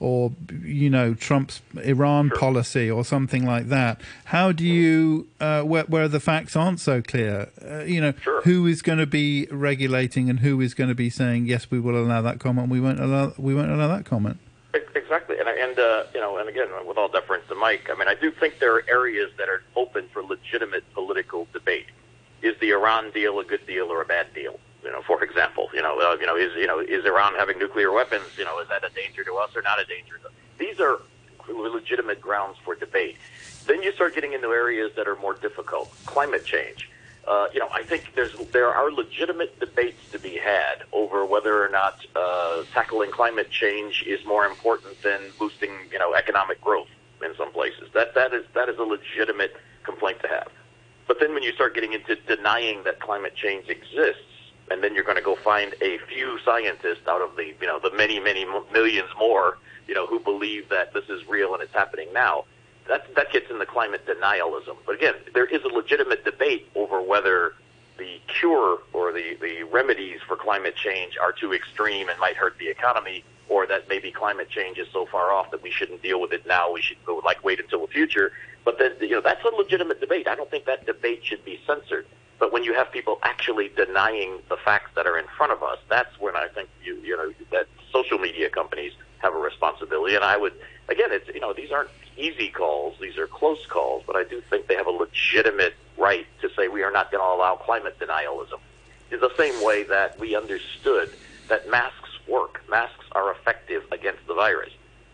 or you know Trump's Iran policy or something like that. How do you uh, where, where the facts aren't so clear? Uh, you know who is going to be regulating and who is going to be saying yes, we will allow that comment, we won't allow we won't allow that comment. Exactly, and uh, you know, and again, with all deference to Mike, I mean, I do think there are areas that are open for legitimate political debate. Is the Iran deal a good deal or a bad deal? You know, for example, you know, uh, you know, is you know, is Iran having nuclear weapons? You know, is that a danger to us or not a danger? These are legitimate grounds for debate. Then you start getting into areas that are more difficult. Climate change. Uh, you know, I think there's there are legitimate debates to be had over whether or not uh, tackling climate change is more important than boosting, you know, economic growth. in some places. That that is that is a legitimate complaint to have. But then when you start getting into denying that climate change exists, and then you're going to go find a few scientists out of the you know the many many millions more you know who believe that this is real and it's happening now. That that gets in the climate denialism. But again, there is a legitimate debate over whether the cure or the, the remedies for climate change are too extreme and might hurt the economy, or that maybe climate change is so far off that we shouldn't deal with it now. We should go like wait until the future. But then you know that's a legitimate debate. I don't think that debate should be censored. But when you have people actually denying the facts that are in front of us, that's when I think you you know that social media companies have a responsibility. And I would again, it's you know these aren't easy calls; these are close calls. But I do think they have a legitimate right to say we are not going to allow climate denialism. In the same way that we understood that masks work, masks are effective against the virus.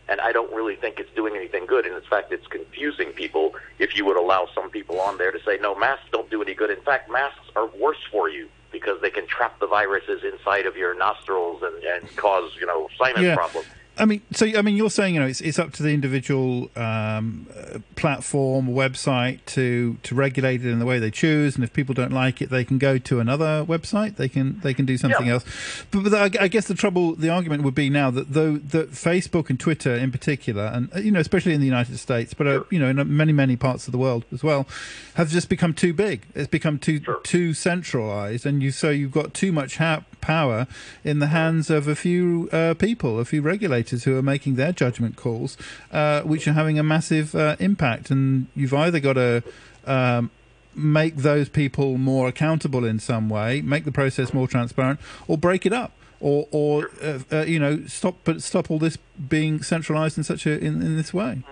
And I don't really think it's doing anything good. And in fact, it's confusing people if you would allow some people on there to say, no, masks don't do any good. In fact, masks are worse for you because they can trap the viruses inside of your nostrils and, and cause, you know, sinus Yeah. problems. I mean, so I mean, you're saying you know it's it's up to the individual um, uh, platform, website to to regulate it in the way they choose, and if people don't like it, they can go to another website. They can they can do something else. But, but I, I guess the trouble, the argument would be now that though that Facebook and Twitter in particular, and uh, you know especially in the United States, but uh, you know in many many parts of the world as well, have just become too big. It's become too too centralized, and you so you've got too much ha- power in the hands of a few uh, people, a few regulators who are making their judgment calls, uh, which are having a massive uh, impact. And you've either got to um, make those people more accountable in some way, make the process more transparent, or break it up. Or, or uh, uh, you know, stop, but stop all this being centralised in such a in, in this way.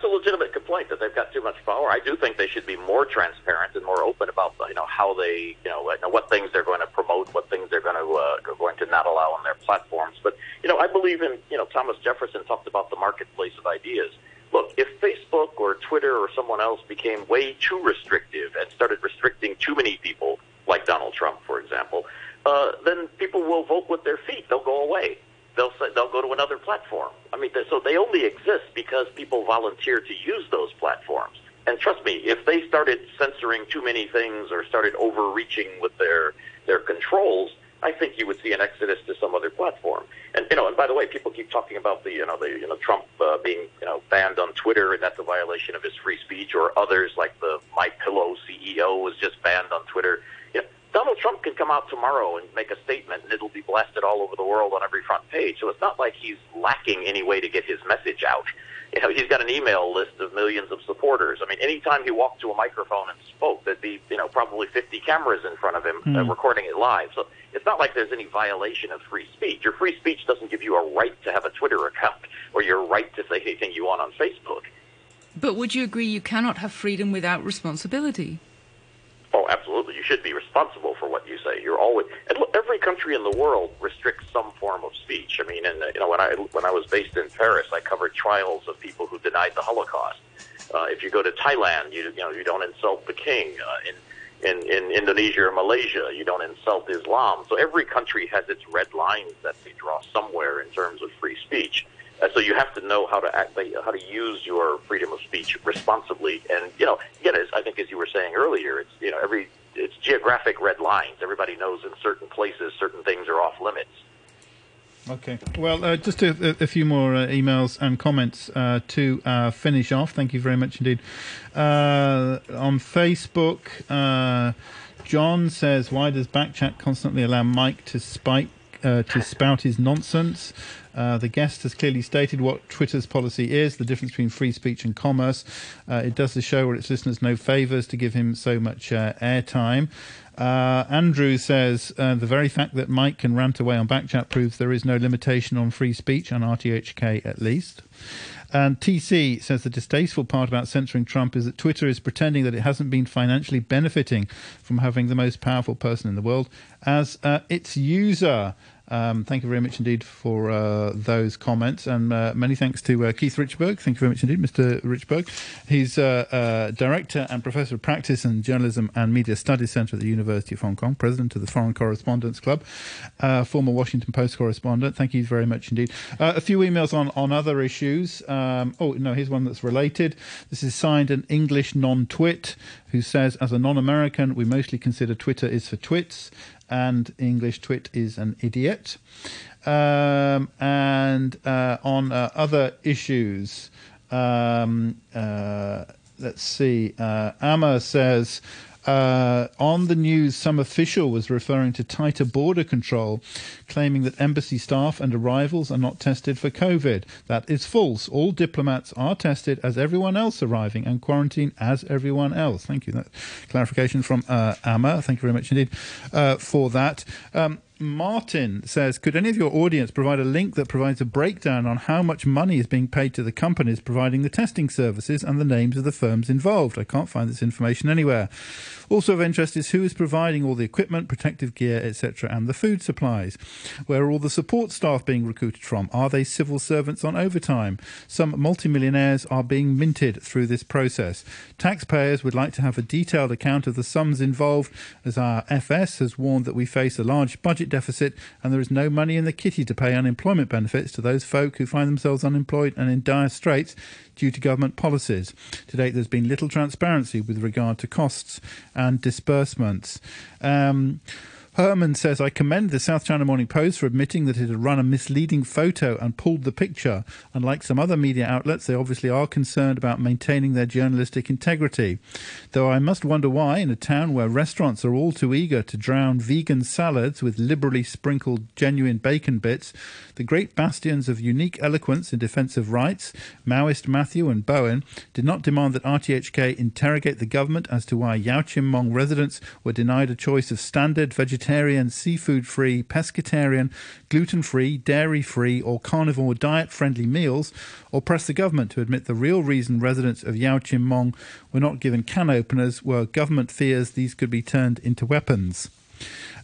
That's a legitimate complaint that they've got too much power. I do think they should be more transparent and more open about you know how they you know, like, what things they're going to promote, what things they're going to uh, going to not allow on their platforms. But you know, I believe in you know Thomas Jefferson talked about the marketplace of ideas. Look, if Facebook or Twitter or someone else became way too restrictive and started restricting too many people, like Donald Trump, for example, uh, then people will vote with their feet. They'll go away they'll say, they'll go to another platform. I mean, so they only exist because people volunteer to use those platforms. And trust me, if they started censoring too many things or started overreaching with their their controls, I think you would see an exodus to some other platform. And you know, and by the way, people keep talking about the you know the you know Trump uh, being you know banned on Twitter and that's a violation of his free speech, or others like the My Pillow CEO was just banned on Twitter. You know, Donald Trump can come out tomorrow and make a statement, and it'll be blasted all over the world on every front page. So it's not like he's lacking any way to get his message out. You know, he's got an email list of millions of supporters. I mean, anytime he walked to a microphone and spoke, there'd be you know probably 50 cameras in front of him uh, Hmm. recording it live. So it's not like there's any violation of free speech. Your free speech doesn't give you a right to have a Twitter account or your right to say anything you want on Facebook. But would you agree you cannot have freedom without responsibility? Oh, absolutely. You should be responsible for what you say. You're always and look, every country in the world restricts some form of speech. I mean, and uh, you know, when I when I was based in Paris, I covered trials of people who denied the Holocaust. Uh, if you go to Thailand, you you know you don't insult the king. Uh, in in, in Indonesia or Malaysia, you don't insult Islam. So every country has its red lines that they draw somewhere in terms of free speech. So you have to know how to act, how to use your freedom of speech responsibly. And you know, again, as I think as you were saying earlier, it's you know every it's geographic red lines. Everybody knows in certain places certain things are off limits. Okay. Well, uh, just a, a few more uh, emails and comments uh, to uh, finish off. Thank you very much indeed. Uh, on Facebook, uh, John says, "Why does Backchat constantly allow Mike to spike uh, to spout his nonsense?" Uh, the guest has clearly stated what Twitter's policy is: the difference between free speech and commerce. Uh, it does the show or its listeners no favors to give him so much uh, airtime. Uh, Andrew says uh, the very fact that Mike can rant away on Backchat proves there is no limitation on free speech on RTHK at least. And TC says the distasteful part about censoring Trump is that Twitter is pretending that it hasn't been financially benefiting from having the most powerful person in the world as uh, its user. Um, thank you very much indeed for uh, those comments, and uh, many thanks to uh, Keith Richburg. Thank you very much indeed, Mr. Richburg. He's uh, uh, director and professor of practice and journalism and media studies centre at the University of Hong Kong, president of the Foreign Correspondents Club, uh, former Washington Post correspondent. Thank you very much indeed. a few emails on on other issues. Um, oh no, here's one that's related. This is signed an English non-twit who says, as a non-American, we mostly consider Twitter is for twits and English twit is an idiot. Um, and uh, on uh, other issues, um, uh, let's see, uh, Amma says, uh, on the news, some official was referring to tighter border control, claiming that embassy staff and arrivals are not tested for COVID. That is false. All diplomats are tested as everyone else arriving and quarantined as everyone else. Thank you. That clarification from uh, Amma. Thank you very much indeed uh, for that. Um, Martin says, could any of your audience provide a link that provides a breakdown on how much money is being paid to the companies providing the testing services and the names of the firms involved? I can't find this information anywhere. Also of interest is who is providing all the equipment, protective gear, etc., and the food supplies. Where are all the support staff being recruited from? Are they civil servants on overtime? Some multimillionaires are being minted through this process. Taxpayers would like to have a detailed account of the sums involved, as our FS has warned that we face a large budget deficit and there is no money in the kitty to pay unemployment benefits to those folk who find themselves unemployed and in dire straits due to government policies. To date, there's been little transparency with regard to costs and disbursements. Um, Herman says, I commend the South China Morning Post for admitting that it had run a misleading photo and pulled the picture. Unlike some other media outlets, they obviously are concerned about maintaining their journalistic integrity. Though I must wonder why, in a town where restaurants are all too eager to drown vegan salads with liberally sprinkled genuine bacon bits, the great bastions of unique eloquence in defence of rights, Maoist Matthew and Bowen, did not demand that RTHK interrogate the government as to why Chim Mong residents were denied a choice of standard vegetarian vegetarian, seafood free, pescatarian, gluten free, dairy free, or carnivore diet friendly meals, or press the government to admit the real reason residents of Yau Tsim Mong were not given can openers were government fears these could be turned into weapons.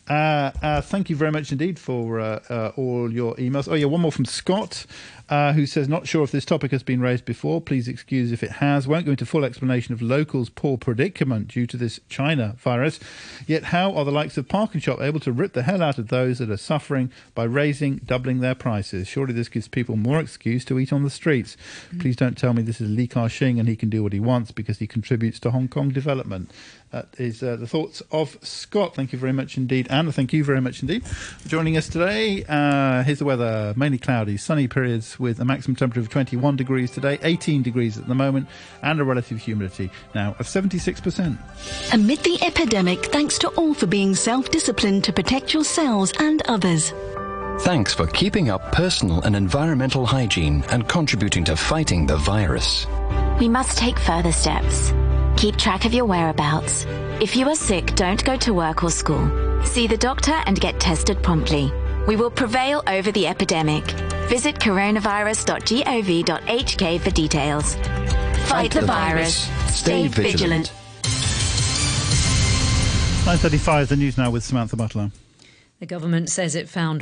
Uh, uh, thank you very much indeed for uh, uh all your emails. Oh, yeah, one more from Scott uh, who says, Not sure if this topic has been raised before. Please excuse if it has. Won't go into full explanation of locals' poor predicament due to this China virus. Yet, how are the likes of ParknShop able to rip the hell out of those that are suffering by raising, doubling their prices? Surely this gives people more excuse to eat on the streets. Mm-hmm. Please don't tell me this is Li Ka-shing and he can do what he wants because he contributes to Hong Kong development. That is uh, the thoughts of Scott. Thank you very much indeed. Anna, thank you very much indeed for joining us today. Uh, here's the weather mainly cloudy, sunny periods with a maximum temperature of 21 degrees today, 18 degrees at the moment, and a relative humidity now of 76%. Amid the epidemic, thanks to all for being self disciplined to protect yourselves and others. Thanks for keeping up personal and environmental hygiene and contributing to fighting the virus. We must take further steps. Keep track of your whereabouts. If you are sick, don't go to work or school. See the doctor and get tested promptly. We will prevail over the epidemic. Visit coronavirus.gov.hk for details. Fight, Fight the, the virus. virus. Stay, Stay vigilant. 9.35, the news now with Samantha Butler. The government says it found